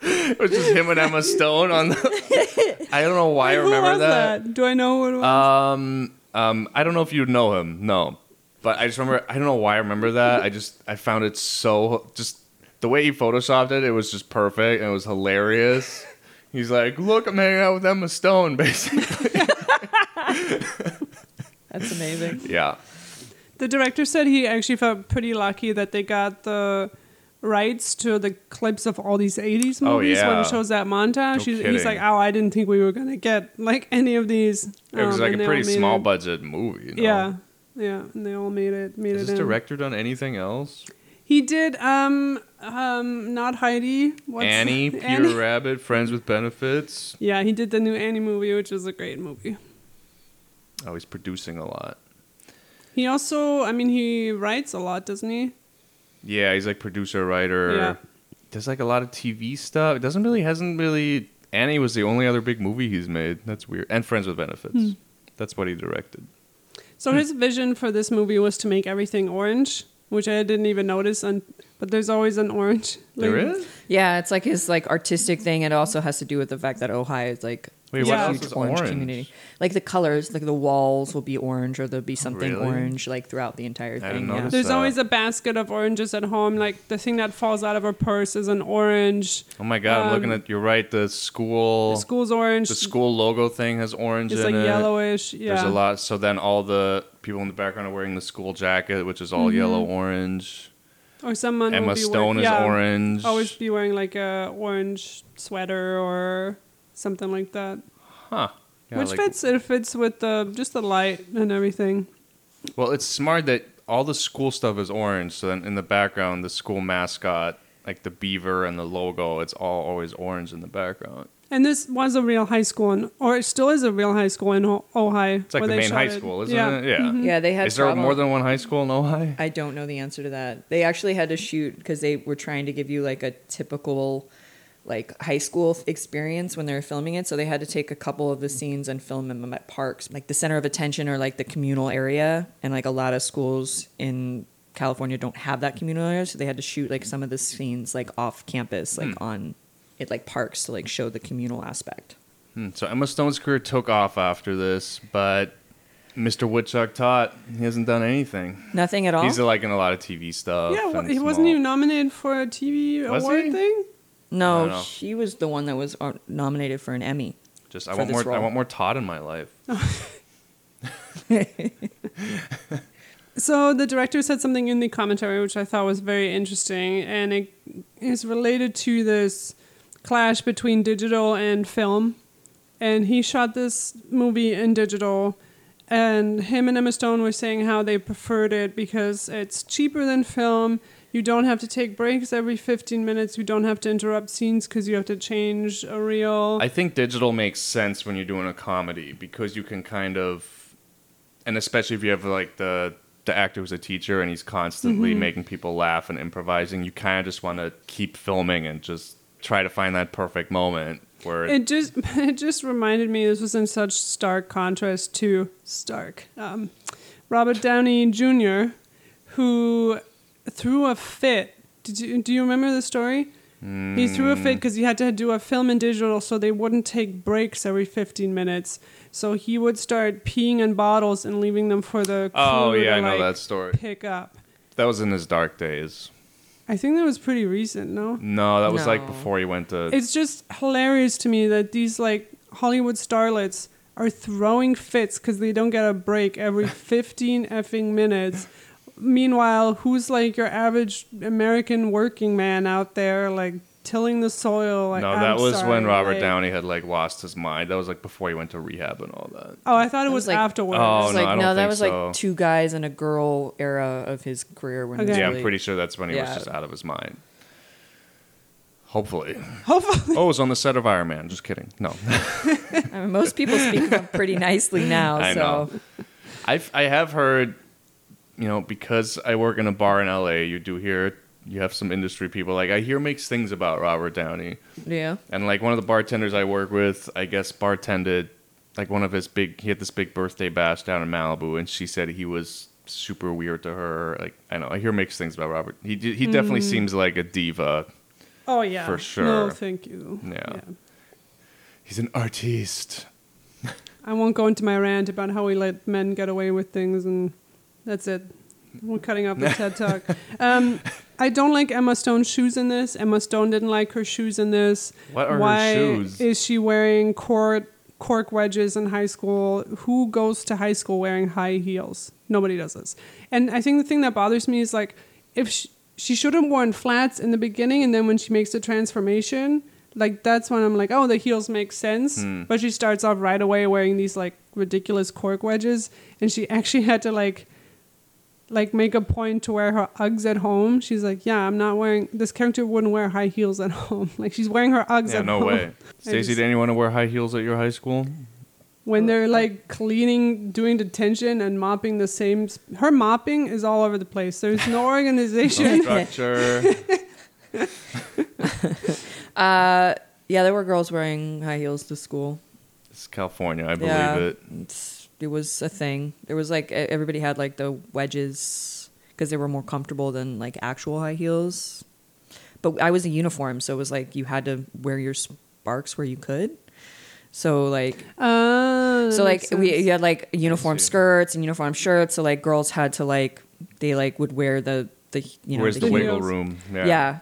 it was just him and Emma Stone on the. I don't know why I Who remember was that. Do I know who it was? Um, um, I don't know if you know him. No, but I just remember. I don't know why I remember that. I just I found it so just the way he photoshopped it. It was just perfect and it was hilarious. He's like, "Look, I'm hanging out with Emma Stone," basically. That's amazing. yeah. The director said he actually felt pretty lucky that they got the rights to the clips of all these 80s movies Oh, when yeah. it shows that montage. No he's, he's like, oh, I didn't think we were going to get like any of these. It was Um, like a pretty small it. budget movie. You know? Yeah. Yeah, and they all made it. Made Has it this in. director done anything else? He did um um not Heidi. What's Annie, Peter Annie? Rabbit, Friends with Benefits. Yeah, he did the new Annie movie, which is a great movie. Oh, he's producing a lot. He also, I mean, he writes a lot, doesn't he? Yeah, he's like producer, writer. Yeah. Does like a lot of TV stuff. It doesn't really hasn't really. Annie was the only other big movie he's made. That's weird. And Friends with Benefits. Hmm. That's what he directed. So his vision for this movie was to make everything orange, which I didn't even notice. And but there's always an orange. There label. is. Yeah, it's like his like artistic thing. It also has to do with the fact that Ohio is like Wait, a what Yeah. else huge is orange, orange? community. Like the colors, like the walls will be orange, or there'll be something Really? orange like throughout the entire I thing. didn't yeah. notice There's that. always a basket of oranges at home. Like the thing that falls out of her purse is an orange. Oh my god! I'm looking Um, at. You're right. The school. The school's orange. the school logo thing has orange It's in like it. yellowish. Yeah. There's a lot. So then all the people in the background are wearing the school jacket, which is Mm-hmm. all yellow orange. Or someone will Emma be Stone wearing, is yeah, orange. Always be wearing like a orange sweater or something like that. huh? Yeah, Which like- fits it fits with the just the light and everything. Well, it's smart that all the school stuff is orange. So then in the background, the school mascot, like the beaver and the logo, it's all always orange in the background. And this was a real high school, in, or it still is a real high school in O- Ojai. It's like where the they main shot high it. school, isn't yeah. it? Yeah. Mm-hmm. Yeah, they had Is there travel- more than one high school in Ojai? I don't know the answer to that. They actually had to shoot because they were trying to give you like a typical like high school experience when they were filming it. So they had to take a couple of the scenes and film them at parks, like the center of attention or like the communal area. And like a lot of schools in California don't have that communal area, so they had to shoot like some of the scenes like off campus, like on it like parks to like show the communal aspect. Hmm, So Emma Stone's career took off after this, but Mr. Woodchuck Todd, he hasn't done anything. Nothing at all. He's like in a lot of TV stuff. Yeah, well, and he wasn't even nominated for a TV Was award he? thing. I don't no, she was the one that was uh, nominated for an Emmy. Just I want this more. I want more Todd in my life. So the director said something in the commentary which I thought was very interesting, and it is related to this clash between digital and film. And he shot this movie in digital, and him and Emma Stone were saying how they preferred it because it's cheaper than film. You don't have to take breaks every 15 minutes. You don't have to interrupt scenes because you have to change a reel. I think digital makes sense when you're doing a comedy because you can kind of, and especially if you have like the the actor who's a teacher and he's constantly Mm-hmm. making people laugh and improvising, you kind of just want to keep filming and just try to find that perfect moment where it, It just it just reminded me this was in such stark contrast to Stark. Um, Robert Downey Jr., who threw a fit. Did you do you remember the story? He threw a fit hmm. because he had to do a film in digital, so they wouldn't take breaks every 15 minutes. So he would start peeing in bottles and leaving them for the oh, crew oh yeah, to I know like, that story. pick up. That was in his dark days. I think that was pretty recent, no? No, that was like before he went to. It's just hilarious to me that these like Hollywood starlets are throwing fits because they don't get a break every 15 effing minutes. Meanwhile, who's like your average American working man out there, like tilling the soil? Like, no, I'm that was sorry, when Robert like- Downey had like lost his mind. That was like before he went to rehab and all that. Oh, I thought it That was, was, like- afterwards. Oh, It's no, like I no, don't that think was so. like two guys and a girl era of his career when he was Okay. Yeah, I'm pretty sure that's when he was just out of his mind. Hopefully. Hopefully. Oh, it was on the set of Iron Man. Just kidding. No. I mean, most people speak of pretty nicely now. I so know. I've I have heard, you know, because I work in a bar in LA, you do hear you have some industry people like I hear mixed things about Robert Downey. yeah, And like one of the bartenders I work with, I guess bartended like one of his big he had this big birthday bash down in Malibu and she said he was super weird to her. Like I know, I hear mixed things about Robert. He he definitely Mm. seems like a diva. Oh yeah, For sure. No, thank you. Yeah. He's an artiste. I won't go into my rant about how we let men get away with things, and that's it. We're cutting off the TED Talk. Um, I don't like Emma Stone's shoes in this. Emma Stone didn't like her shoes in this. What are her Why shoes? is she wearing cork, cork wedges in high school? Who goes to high school wearing high heels? Nobody does this. And I think the thing that bothers me is like, if she, she should have worn flats in the beginning, and then when she makes the transformation, like that's when I'm like, oh, the heels make sense. Hmm. But she starts off right away wearing these like ridiculous cork wedges, and she actually had to like like make a point to wear her Uggs at home. She's like, yeah, I'm not wearing. This character wouldn't wear high heels at home. Like she's wearing her Uggs Yeah, at no home. way. Stacey, just- did anyone wear high heels at your high school? When they're like cleaning, doing detention, and mopping the same. Sp- her mopping is all over the place. There's no organization. No organization. structure. uh, yeah, there were girls wearing high heels to school. it's California, I believe yeah, it. It's, it was a thing. There was like e- everybody had like the wedges because they were more comfortable than like actual high heels. But I was a uniform, so it was like you had to wear your sparks where you could. So like oh, so like makes we you had like uniform skirts and uniform shirts. So like girls had to like they like would wear the the you know Where's the, the wiggle heels. room? yeah.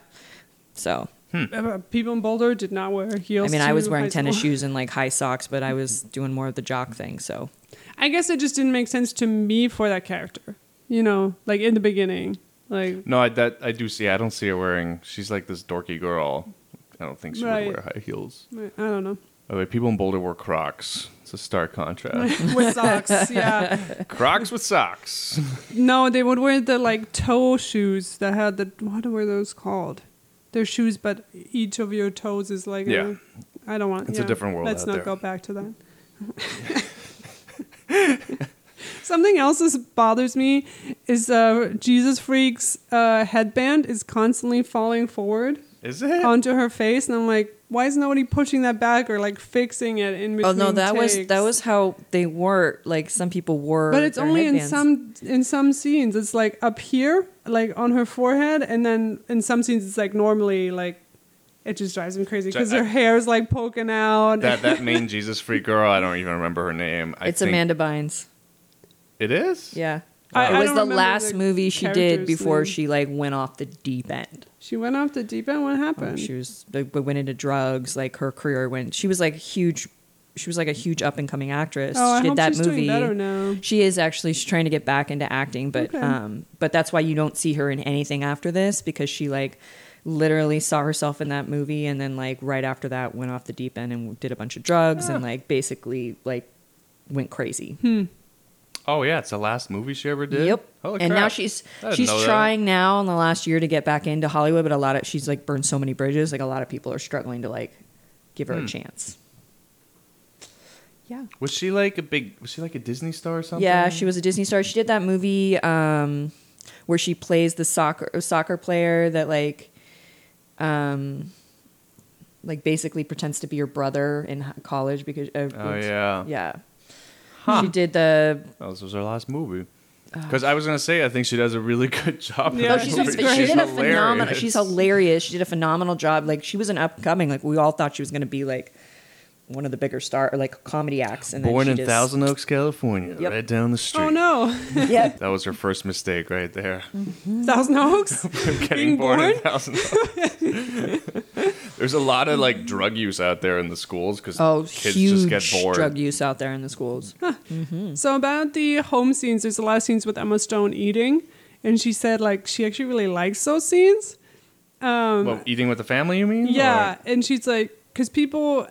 So Uh, people in Boulder did not wear heels. I mean, I was wearing tennis school. shoes and like high socks, but I was doing more of the jock thing. So I guess it just didn't make sense to me for that character. You know, like in the beginning. Like No, I that I do see. I don't see her wearing. She's like this dorky girl. I don't think she Right. would wear high heels. I don't know. By the way, people in Boulder wear Crocs. It's a stark contrast. With socks, yeah. Crocs with socks. No, they would wear the like toe shoes that had the what were those called? They're shoes, but each of your toes is like Yeah. I don't want. It's a different world Let's not there. go back to that. Something else that bothers me is uh, Jesus Freak's uh, headband is constantly falling forward Is it? onto her face, and I'm like, why is nobody pushing that back or like fixing it in between? Oh no, that was that was how they were. Like some people were, But it's their only in some in some scenes. It's like up here, like on her forehead, and then in some scenes it's like normally like it just drives me crazy because her hair is like poking out. that that main Jesus freak girl. I don't even remember her name. I It's think- Amanda Bynes. It is. Yeah. I- it was don't the remember last the movie she did character's before name. she like went off the deep end. she went off the deep end. What happened? She was like went into drugs. Like her career went. She was like huge. She was like a huge up and coming actress. oh, I she did hope that she's movie. doing better now. She is actually she's trying to get back into acting, but Okay. um, but that's why you don't see her in anything after this because she like literally saw herself in that movie and then like right after that went off the deep end and did a bunch of drugs and like basically like went crazy. Oh yeah, it's the last movie she ever did. Yep. Holy and now she's she's know that. trying now in the last year to get back into Hollywood, but a lot of she's like burned so many bridges. Like a lot of people are struggling to like give her Hmm. a chance. Yeah. Was she like a big? Was she like a Disney star or something? Yeah, she was a Disney star. She did that movie um, where she plays the soccer soccer player that like, um, like basically pretends to be your brother in college because. Uh, Oh yeah. Yeah. Huh. She did the. Oh, this was her last movie. Because I was gonna say, I think she does a really good job. Yeah, No, that she's, she's a, movie. great. she did a hilarious. phenomenal. She's hilarious. She did a phenomenal job. Like she was an upcoming. Like we all thought she was going to be like one of the bigger star or like comedy acts. And then Born she in just- Thousand Oaks, California, Yep. right down the street. Oh no, Yeah. That was her first mistake right there. Thousand Oaks. Getting Being born, in? Thousand Oaks. There's a lot of like drug use out there in the schools because Oh, kids huge just get bored. drug use out there in the schools. So about the home scenes, there's a lot of scenes with Emma Stone eating, and she said like she actually really likes those scenes. Um, Well, eating with the family, you mean? Yeah, and she's like, because people,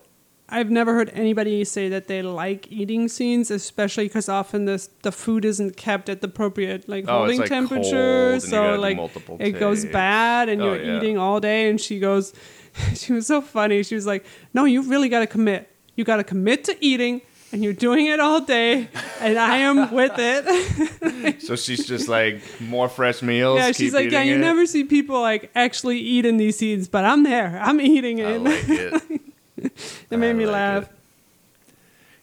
I've never heard anybody say that they like eating scenes, especially because often this the food isn't kept at the appropriate like Oh, holding like, temperature, cold and you so like it goes bad, and Oh, you're yeah. eating all day. And she goes, she was so funny. She was like, "No, you really got to commit. You got to commit to eating." And you're doing it all day, and I am with it. So she's just like more fresh meals. yeah, she's like, yeah, you it. never see people like actually eat in these scenes, but I'm there. I'm eating I like it. it made I me like laugh. it.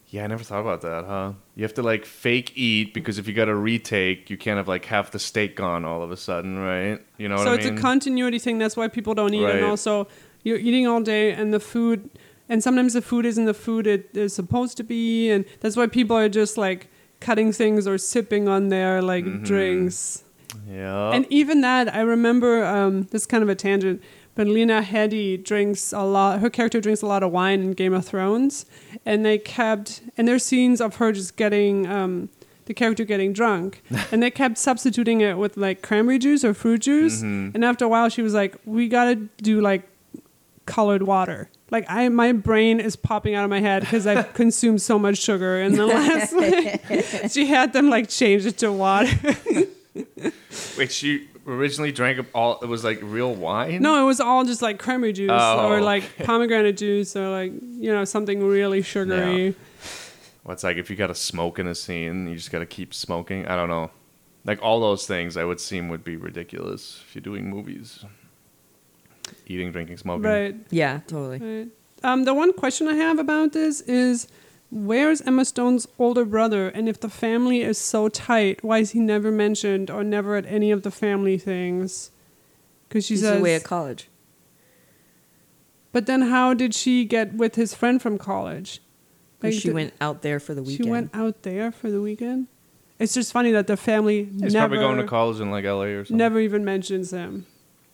Yeah, I never thought about that, huh? You have to like fake eat because if you got a retake, you can't have like half the steak gone all of a sudden, right? You know what so it's mean? a continuity thing. That's why people don't eat, Right. and also you're eating all day, and the food, and sometimes the food isn't the food it is supposed to be, and that's why people are just like cutting things or sipping on their like Mm-hmm. drinks. yeah. And even that, I remember. Um, this is kind of a tangent, but Lena Headey drinks a lot. Her character drinks a lot of wine in Game of Thrones, and they kept and there's scenes of her just getting. Um, the character getting drunk, and they kept substituting it with like cranberry juice or fruit juice. Mm-hmm. And after a while, she was like, "We gotta do like colored water." Like I, my brain is popping out of my head because I've consumed so much sugar in the last. she had them like change it to water. Wait, she originally drank all. It was like real wine. No, it was all just like cranberry juice Oh, or like okay. pomegranate juice or like you know something really sugary. Well, it's like if you got to smoke in a scene, you just got to keep smoking. I don't know. Like all those things, I would seem would be ridiculous if you're doing movies. Eating, drinking, smoking. Right. Yeah, totally. Right. Um, the one question I have about this is, where's Emma Stone's older brother? And if the family is so tight, why is he never mentioned or never at any of the family things? Because she She's says. away at college. but then, how did she get with his friend from college? 'Cause Like, she did- went out there for the weekend. She went out there for the weekend. It's just funny that the family He's never probably going to college in like LA or something. never even mentions him.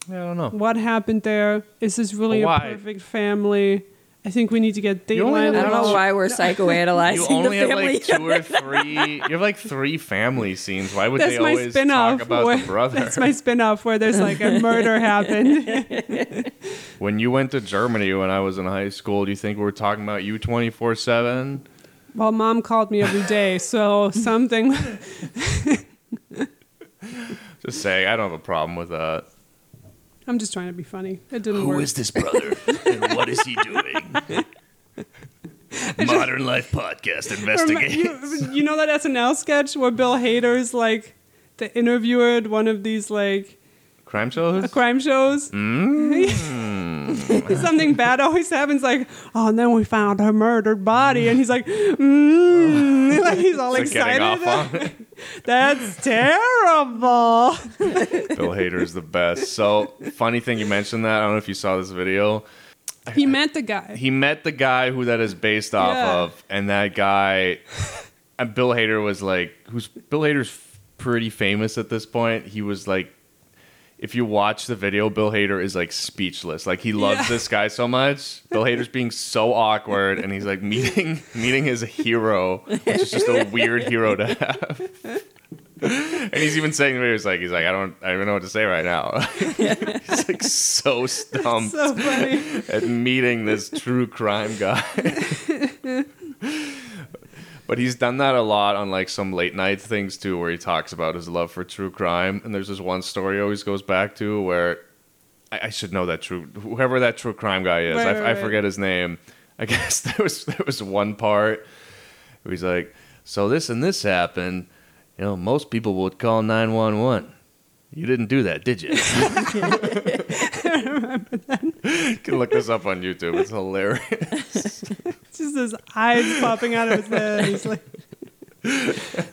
Yeah, I don't know. What happened there? Is this really Why? a perfect family? I think we need to get You Dateline. I don't know why we're psychoanalyzing You the only have like two or three. You have like three family scenes. Why would That's they my always spin-off. talk about where- the brother? That's my spin-off where there's like a murder happened. when you went to Germany when I was in high school, do you think we were talking about you twenty four seven? Well, mom called me every day, so something. Just saying, I don't have a problem with that. I'm just trying to be funny. It didn't work. Who is this brother and what is he doing? Modern Life Podcast Remi- You, you know that SNL sketch where Bill Hader's like the interviewer at one of these like Crime shows? Uh, crime shows. Mm. Something bad always happens, like, oh, and then we found her murdered body, and he's like, mm, like he's all Like getting off excited. That's terrible. Bill Hader is the best. So funny thing you mentioned that. I don't know if you saw this video. He met the guy. He met the guy who that is based off Yeah. of, and that guy, and Bill Hader was like, who's Bill Hader's pretty famous at this point. He was like, if you watch the video, Bill Hader is like speechless. Like he loves Yeah. this guy so much. Bill Hader's being so awkward, and he's like meeting meeting his hero, which is just a weird hero to have. And he's even saying to me, he's like, he's like, I don't, I don't even know what to say right now. he's like so stumped so funny. at meeting this true crime guy. But he's done that a lot on like some late night things too, where he talks about his love for true crime. And there's this one story he always goes back to where I, I should know that true whoever that true crime guy is. Right, I, right, I right. forget his name. I guess there was there was one part where he's like, "So this and this happened." You know, most people would call nine one one. You didn't do that, did you? You can look this up on YouTube. It's hilarious. Just his eyes popping out of his head. He's like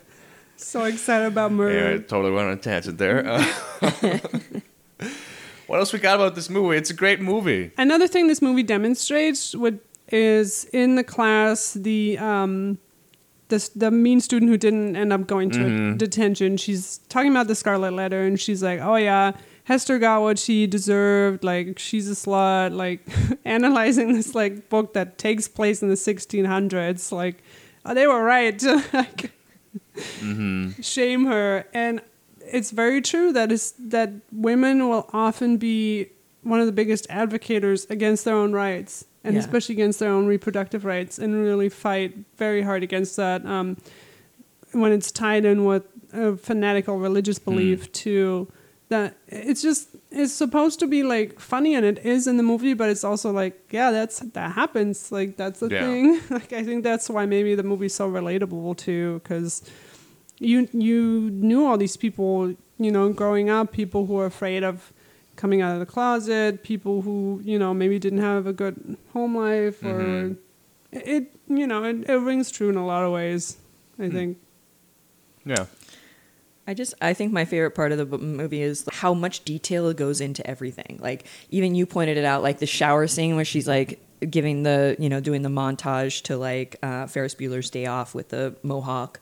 so excited about murder. Anyway, totally went on a tangent there. Uh, what else we got about this movie? It's a great movie. Another thing this movie demonstrates would, is in the class the um, the the mean student who didn't end up going to detention. She's talking about the Scarlet Letter, and she's like, "Oh yeah, Hester got what she deserved. Like she's a slut." Like analyzing this like book that takes place in the 1600s. Like oh, they were right to like mm-hmm. shame her, and it's very true that is that women will often be one of the biggest advocates against their own rights and Yeah. especially against their own reproductive rights and really fight very hard against that um, when it's tied in with a fanatical religious belief mm. too that it's just it's supposed to be like funny and it is in the movie but it's also like yeah that's that happens. Like that's the Yeah. thing. Like i think that's why maybe the movie's so relatable too because you you knew all these people you know growing up people who were afraid of coming out of the closet people who you know maybe didn't have a good home life or mm-hmm. it you know it, it rings true in a lot of ways i hmm. think. Yeah. I just I think my favorite part of the movie is how much detail goes into everything. Like even you pointed it out, like the shower scene where she's like giving the you know doing the montage to like uh, Ferris Bueller's Day Off with the mohawk.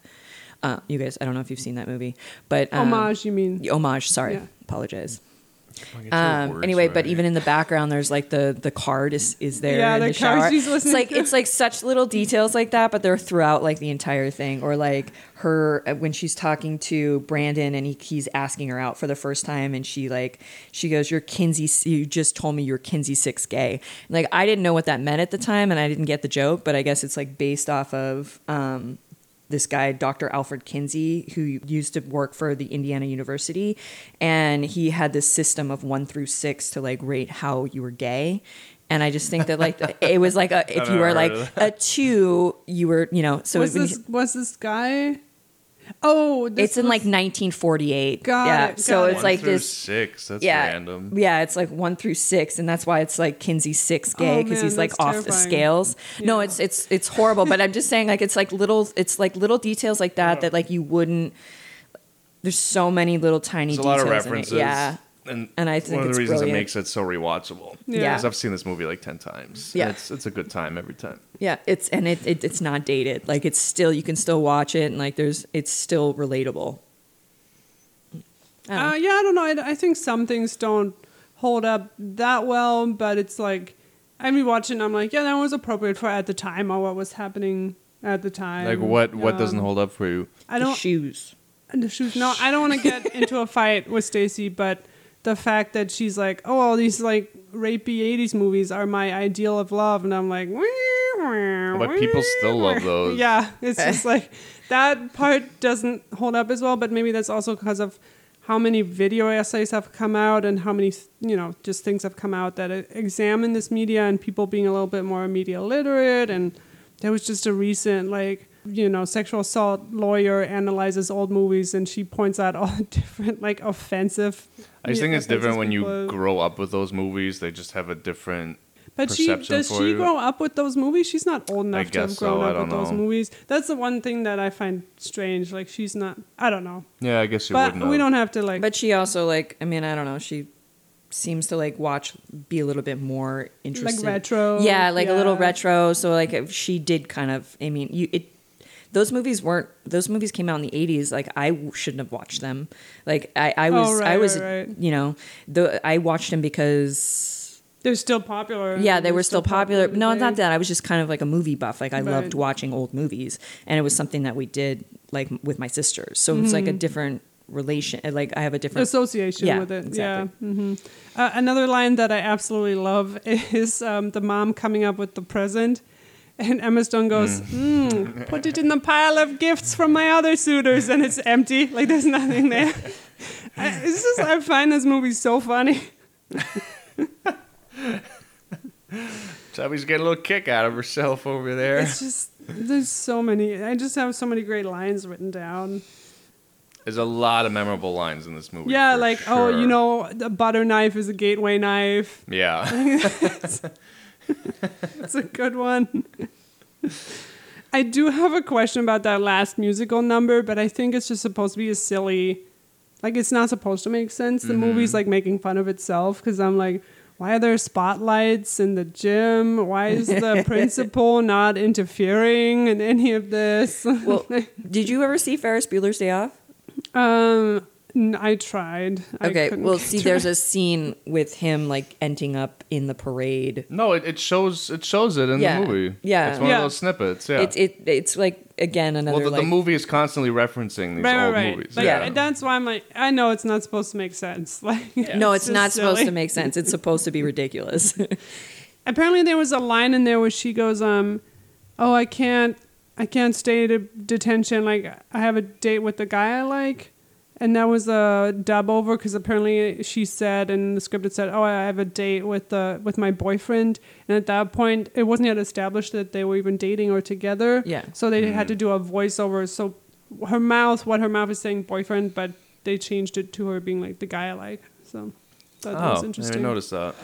Uh, you guys, I don't know if you've seen that movie, but um, homage you mean homage. Sorry, Yeah. apologize. I'll get your Um, words anyway, but even in the background, there's like the the card is is there Yeah, in the the, card shower. she's It's like to. it's like such little details like that, but they're throughout like the entire thing. Or like her uh, when she's talking to Brandon and he, he's asking her out for the first time, and she like she goes, "You're Kinsey. You just told me you're Kinsey six gay." And, like I didn't know what that meant at the time, and I didn't get the joke, but I guess it's like based off of. Um, this guy, Dr. Alfred Kinsey, who used to work for the Indiana University, and he had this system of one through six to like rate how you were gay. And I just think that like it was like a, if you were like a two, you were you know so was when this you- was this guy oh this it's in like 1948. Got yeah, it, so got it's it. like through this. six. That's yeah, random. yeah, it's like one through six, and that's why it's like Kinsey six oh, gay because man, he's like that's off the terrifying. scales. No, it's it's it's horrible, but I'm just saying like it's like little it's like little details like that that like you wouldn't. There's so many little tiny There's a lot details of in it. references. Yeah, And, And I think one of the reasons brilliant. it makes it so rewatchable. Yeah. Because I've seen this movie like 10 times. Yeah. It's, it's a good time every time. yeah. It's and it, it it's not dated. Like it's still you can still watch it and like there's it's still relatable. I. Uh, yeah, I don't know. I, I think some things don't hold up that well, but it's like I mean, watching, I'm like, yeah, that was appropriate for at the time or what was happening at the time. Like what what doesn't Um, hold up for you? I don't. shoes. the shoes. No, I don't want to get into a fight with Stacy, but the fact that she's like, oh, all these like rapey '80s movies are my ideal of love, and I'm like, But people still love those. Yeah, it's just like that part doesn't hold up as well, but maybe that's also because of how many video essays have come out and how many you know just things have come out that examine this media and people being a little bit more media literate and there was just a recent like you know sexual assault lawyer analyzes old movies and she points out all the different like offensive I just think it's different when you people- grow up with those movies. They just have a different. But she does she you. grow up with those movies? She's not old enough to have grown so, up with don't those movies. That's the one thing that I find strange. Like she's not. I don't know. Yeah, I guess you but wouldn't. we don't have to like. But she also like I mean I don't know she seems to like watch be a little bit more interested retro, yeah like a little retro so like if she did kind of I mean you it those movies weren't those movies came out in the 80s like I w- shouldn't have watched them like I I was Oh, right, I was right, right. you know the I watched them because they're still popular. yeah, they They're were still popular. No, today. not that. I was just kind of like a movie buff. Like I loved watching old movies, and it was something that we did like with my sisters. So it's like a different relation. Like I have a different. association Yeah, with it. exactly. Yeah. hmm Uh, another line that I absolutely love is um, the mom coming up with the present. And Emma Stone goes, mm, put it in the pile of gifts from my other suitors, and it's empty. Like there's nothing there. I, it's just I find this movie so funny. Chubby's getting a little kick out of herself over there. It's just there's so many. I just have so many great lines written down. There's a lot of memorable lines in this movie. Yeah, like oh, you know, the butter knife is a gateway knife. Yeah. That's a good one. I do have a question about that last musical number, but I think it's just supposed to be a silly. Like, it's not supposed to make sense. The movie's like making fun of itself because I'm like, why are there spotlights in the gym? Why is the principal not interfering in any of this? well, did you ever see Ferris Bueller's Day Off? um, I tried. Okay, couldn't well, see, to there's a scene with him like ending up in the parade. no, it, it shows it shows it in Yeah. the movie. Yeah. It's one Yeah. of those snippets. Yeah. It's it it's like again another well, the, like the movie is constantly referencing these Right, right, old right. movies. But yeah. that's why I'm like, I know it's not supposed to make sense. Like, no, it's just not supposed to make sense. It's supposed to be ridiculous. apparently there was a line in there where she goes um oh i can't i can't stay to detention like i have a date with the guy i like and that was a dub over because apparently she said in the script it said oh i have a date with the with my boyfriend and at that point it wasn't yet established that they were even dating or together Yeah. so they had mm. to do a voiceover so her mouth what her mouth is saying boyfriend but they changed it to her being like the guy i like so that oh, was interesting didn't notice that.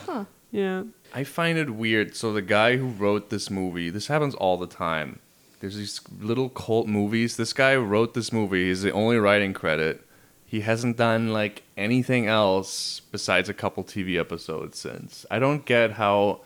yeah I find it weird. So the guy who wrote this movie, this happens all the time. There's these little cult movies. This guy wrote this movie. He's the only writing credit. He hasn't done like anything else besides a couple TV episodes since. I don't get how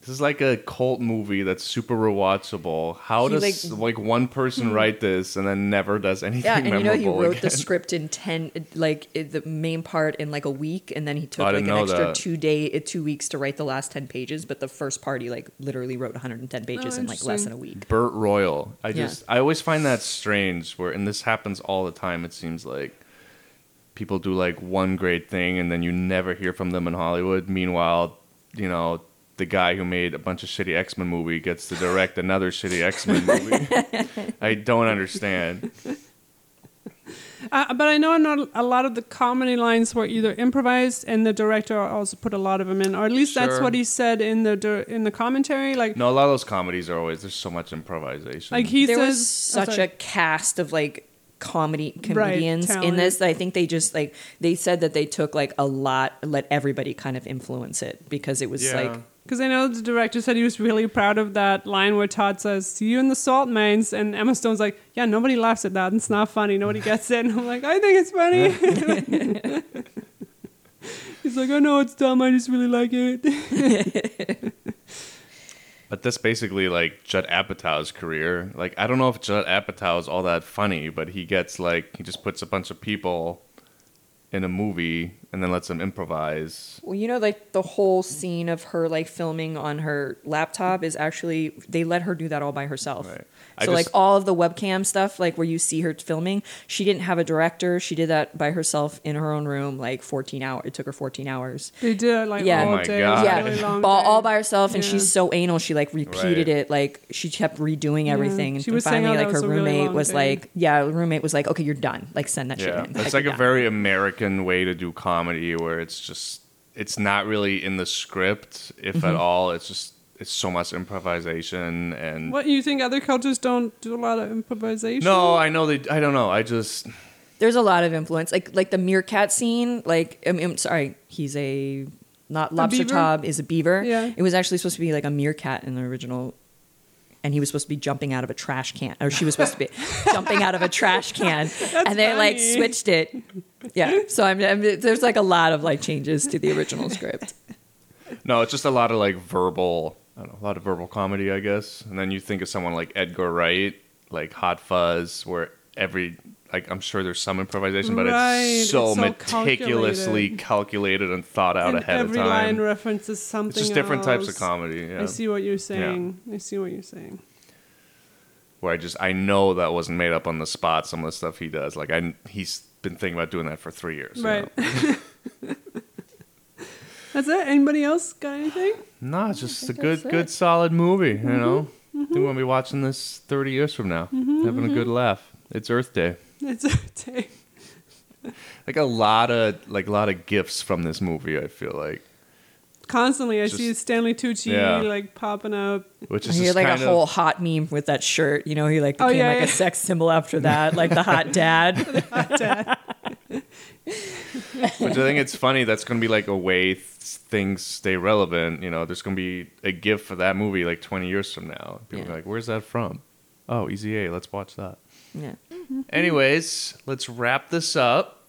this is like a cult movie that's super rewatchable. How He, does like- like, one person write this and then never does anything yeah, and you know memorable he wrote the script in ten like the main part in like a week, and then he took like an extra that. two day uh, two weeks to write the last ten pages. But the first part he like literally wrote 110 pages in like less than a week. Bert Royal. I Yeah. just I always find that strange where and this happens all the time it seems like people do like one great thing and then you never hear from them in Hollywood. Meanwhile, you know, the guy who made a bunch of shitty X-Men movie gets to direct another shitty X-Men movie. I don't understand. Uh, but I know not a lot of the comedy lines were either improvised, and the director also put a lot of them in, or at least that's what he said in the dir- in the commentary. Like, No, a lot of those comedies are always there's so much improvisation. like he there says, was such sorry. a cast of like comedy Right, comedians in this I think they just like they said that they took like a lot let everybody kind of influence it because it was Yeah. like Because I know the director said he was really proud of that line where Todd says, "See you in the salt mines," and Emma Stone's like, "Yeah, nobody laughs at that. It's not funny. Nobody gets it." And I'm like, "I think it's funny." He's like, "I know it's dumb. I just really like it." But that's basically like Judd Apatow's career. Like I don't know if Judd Apatow is all that funny, but he gets like he just puts a bunch of people in a movie and then lets them improvise. Well, you know, like the whole scene of her like filming on her laptop is actually they let her do that all by herself. Right. I So like all of the webcam stuff, like where you see her filming, she didn't have a director. She did that by herself in her own room, like 14 hours. It took her 14 hours. They did it like Yeah. all Oh my day. God. It was a Yeah, really all, all by herself, and Yeah. she's so anal. She like repeated Right. it, like she kept redoing everything, and She was saying finally, oh, like her was a really roommate was day. like, "Yeah," the roommate was like, "Okay, you're done. Like, send that shit Yeah, in." it's Like, like a done. very American way to do comedy, where it's just it's not really in the script, if Mm-hmm. at all. It's just it's so much improvisation and. What you think other cultures don't do a lot of improvisation? No, I know they. I don't know. I just There's a lot of influence, like like the meerkat scene. Like, I mean, I'm sorry, he's a not lobster beaver? Todd is a beaver. Yeah. it was actually supposed to be like a meerkat in the original. And he was supposed to be jumping out of a trash can, or she was supposed to be jumping out of a trash can, and they like switched it. Yeah, so I'm, I'm, there's like a lot of like changes to the original script. no. It's just a lot of like verbal. I don't know, a lot of verbal comedy, I guess. And then you think of someone like Edgar Wright, like Hot Fuzz, where every like I'm sure there's some improvisation, but Right, it's so it's meticulously calculated. calculated. and thought out And ahead of time. Every line references something. it's just different types of comedy. Yeah. I see what you're saying. I see what you're saying. where I just I know that wasn't made up on the spot. Some of the stuff he does, like I he's been thinking about doing that for three years. you Right. know? That's it. Anybody else got anything? No, it's just a good, good, it. solid movie. Mm-hmm. You know, think mm-hmm. we'll be watching this thirty years from now, mm-hmm, having a good mm-hmm. laugh. It's Earth Day. It's a day. Like a lot of like a lot of GIFs from this movie. I feel like, Constantly, I Just- see Stanley Tucci Yeah. like popping up. which is hear just like a kind whole hot meme with that shirt. You know, he like Oh, became yeah, like yeah. a sex symbol after that, like the hot dad. which I think it's funny. That's going to be like a way th- things stay relevant. You know, there's going to be a GIF for that movie like twenty years from now. People Yeah. are like, "Where's that from?" Oh, Easy A. Let's watch that. yeah. Anyways, let's wrap this up.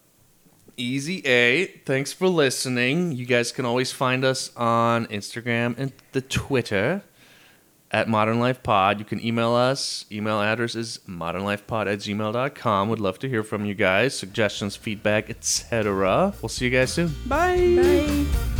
Easy A, thanks for listening. You guys can always find us on Instagram and the Twitter at Modern Life Pod. You can email us. Email address is modernlifepod at gmail.com. Would love to hear from you guys, suggestions, feedback, etc. We'll see you guys soon. Bye. Bye.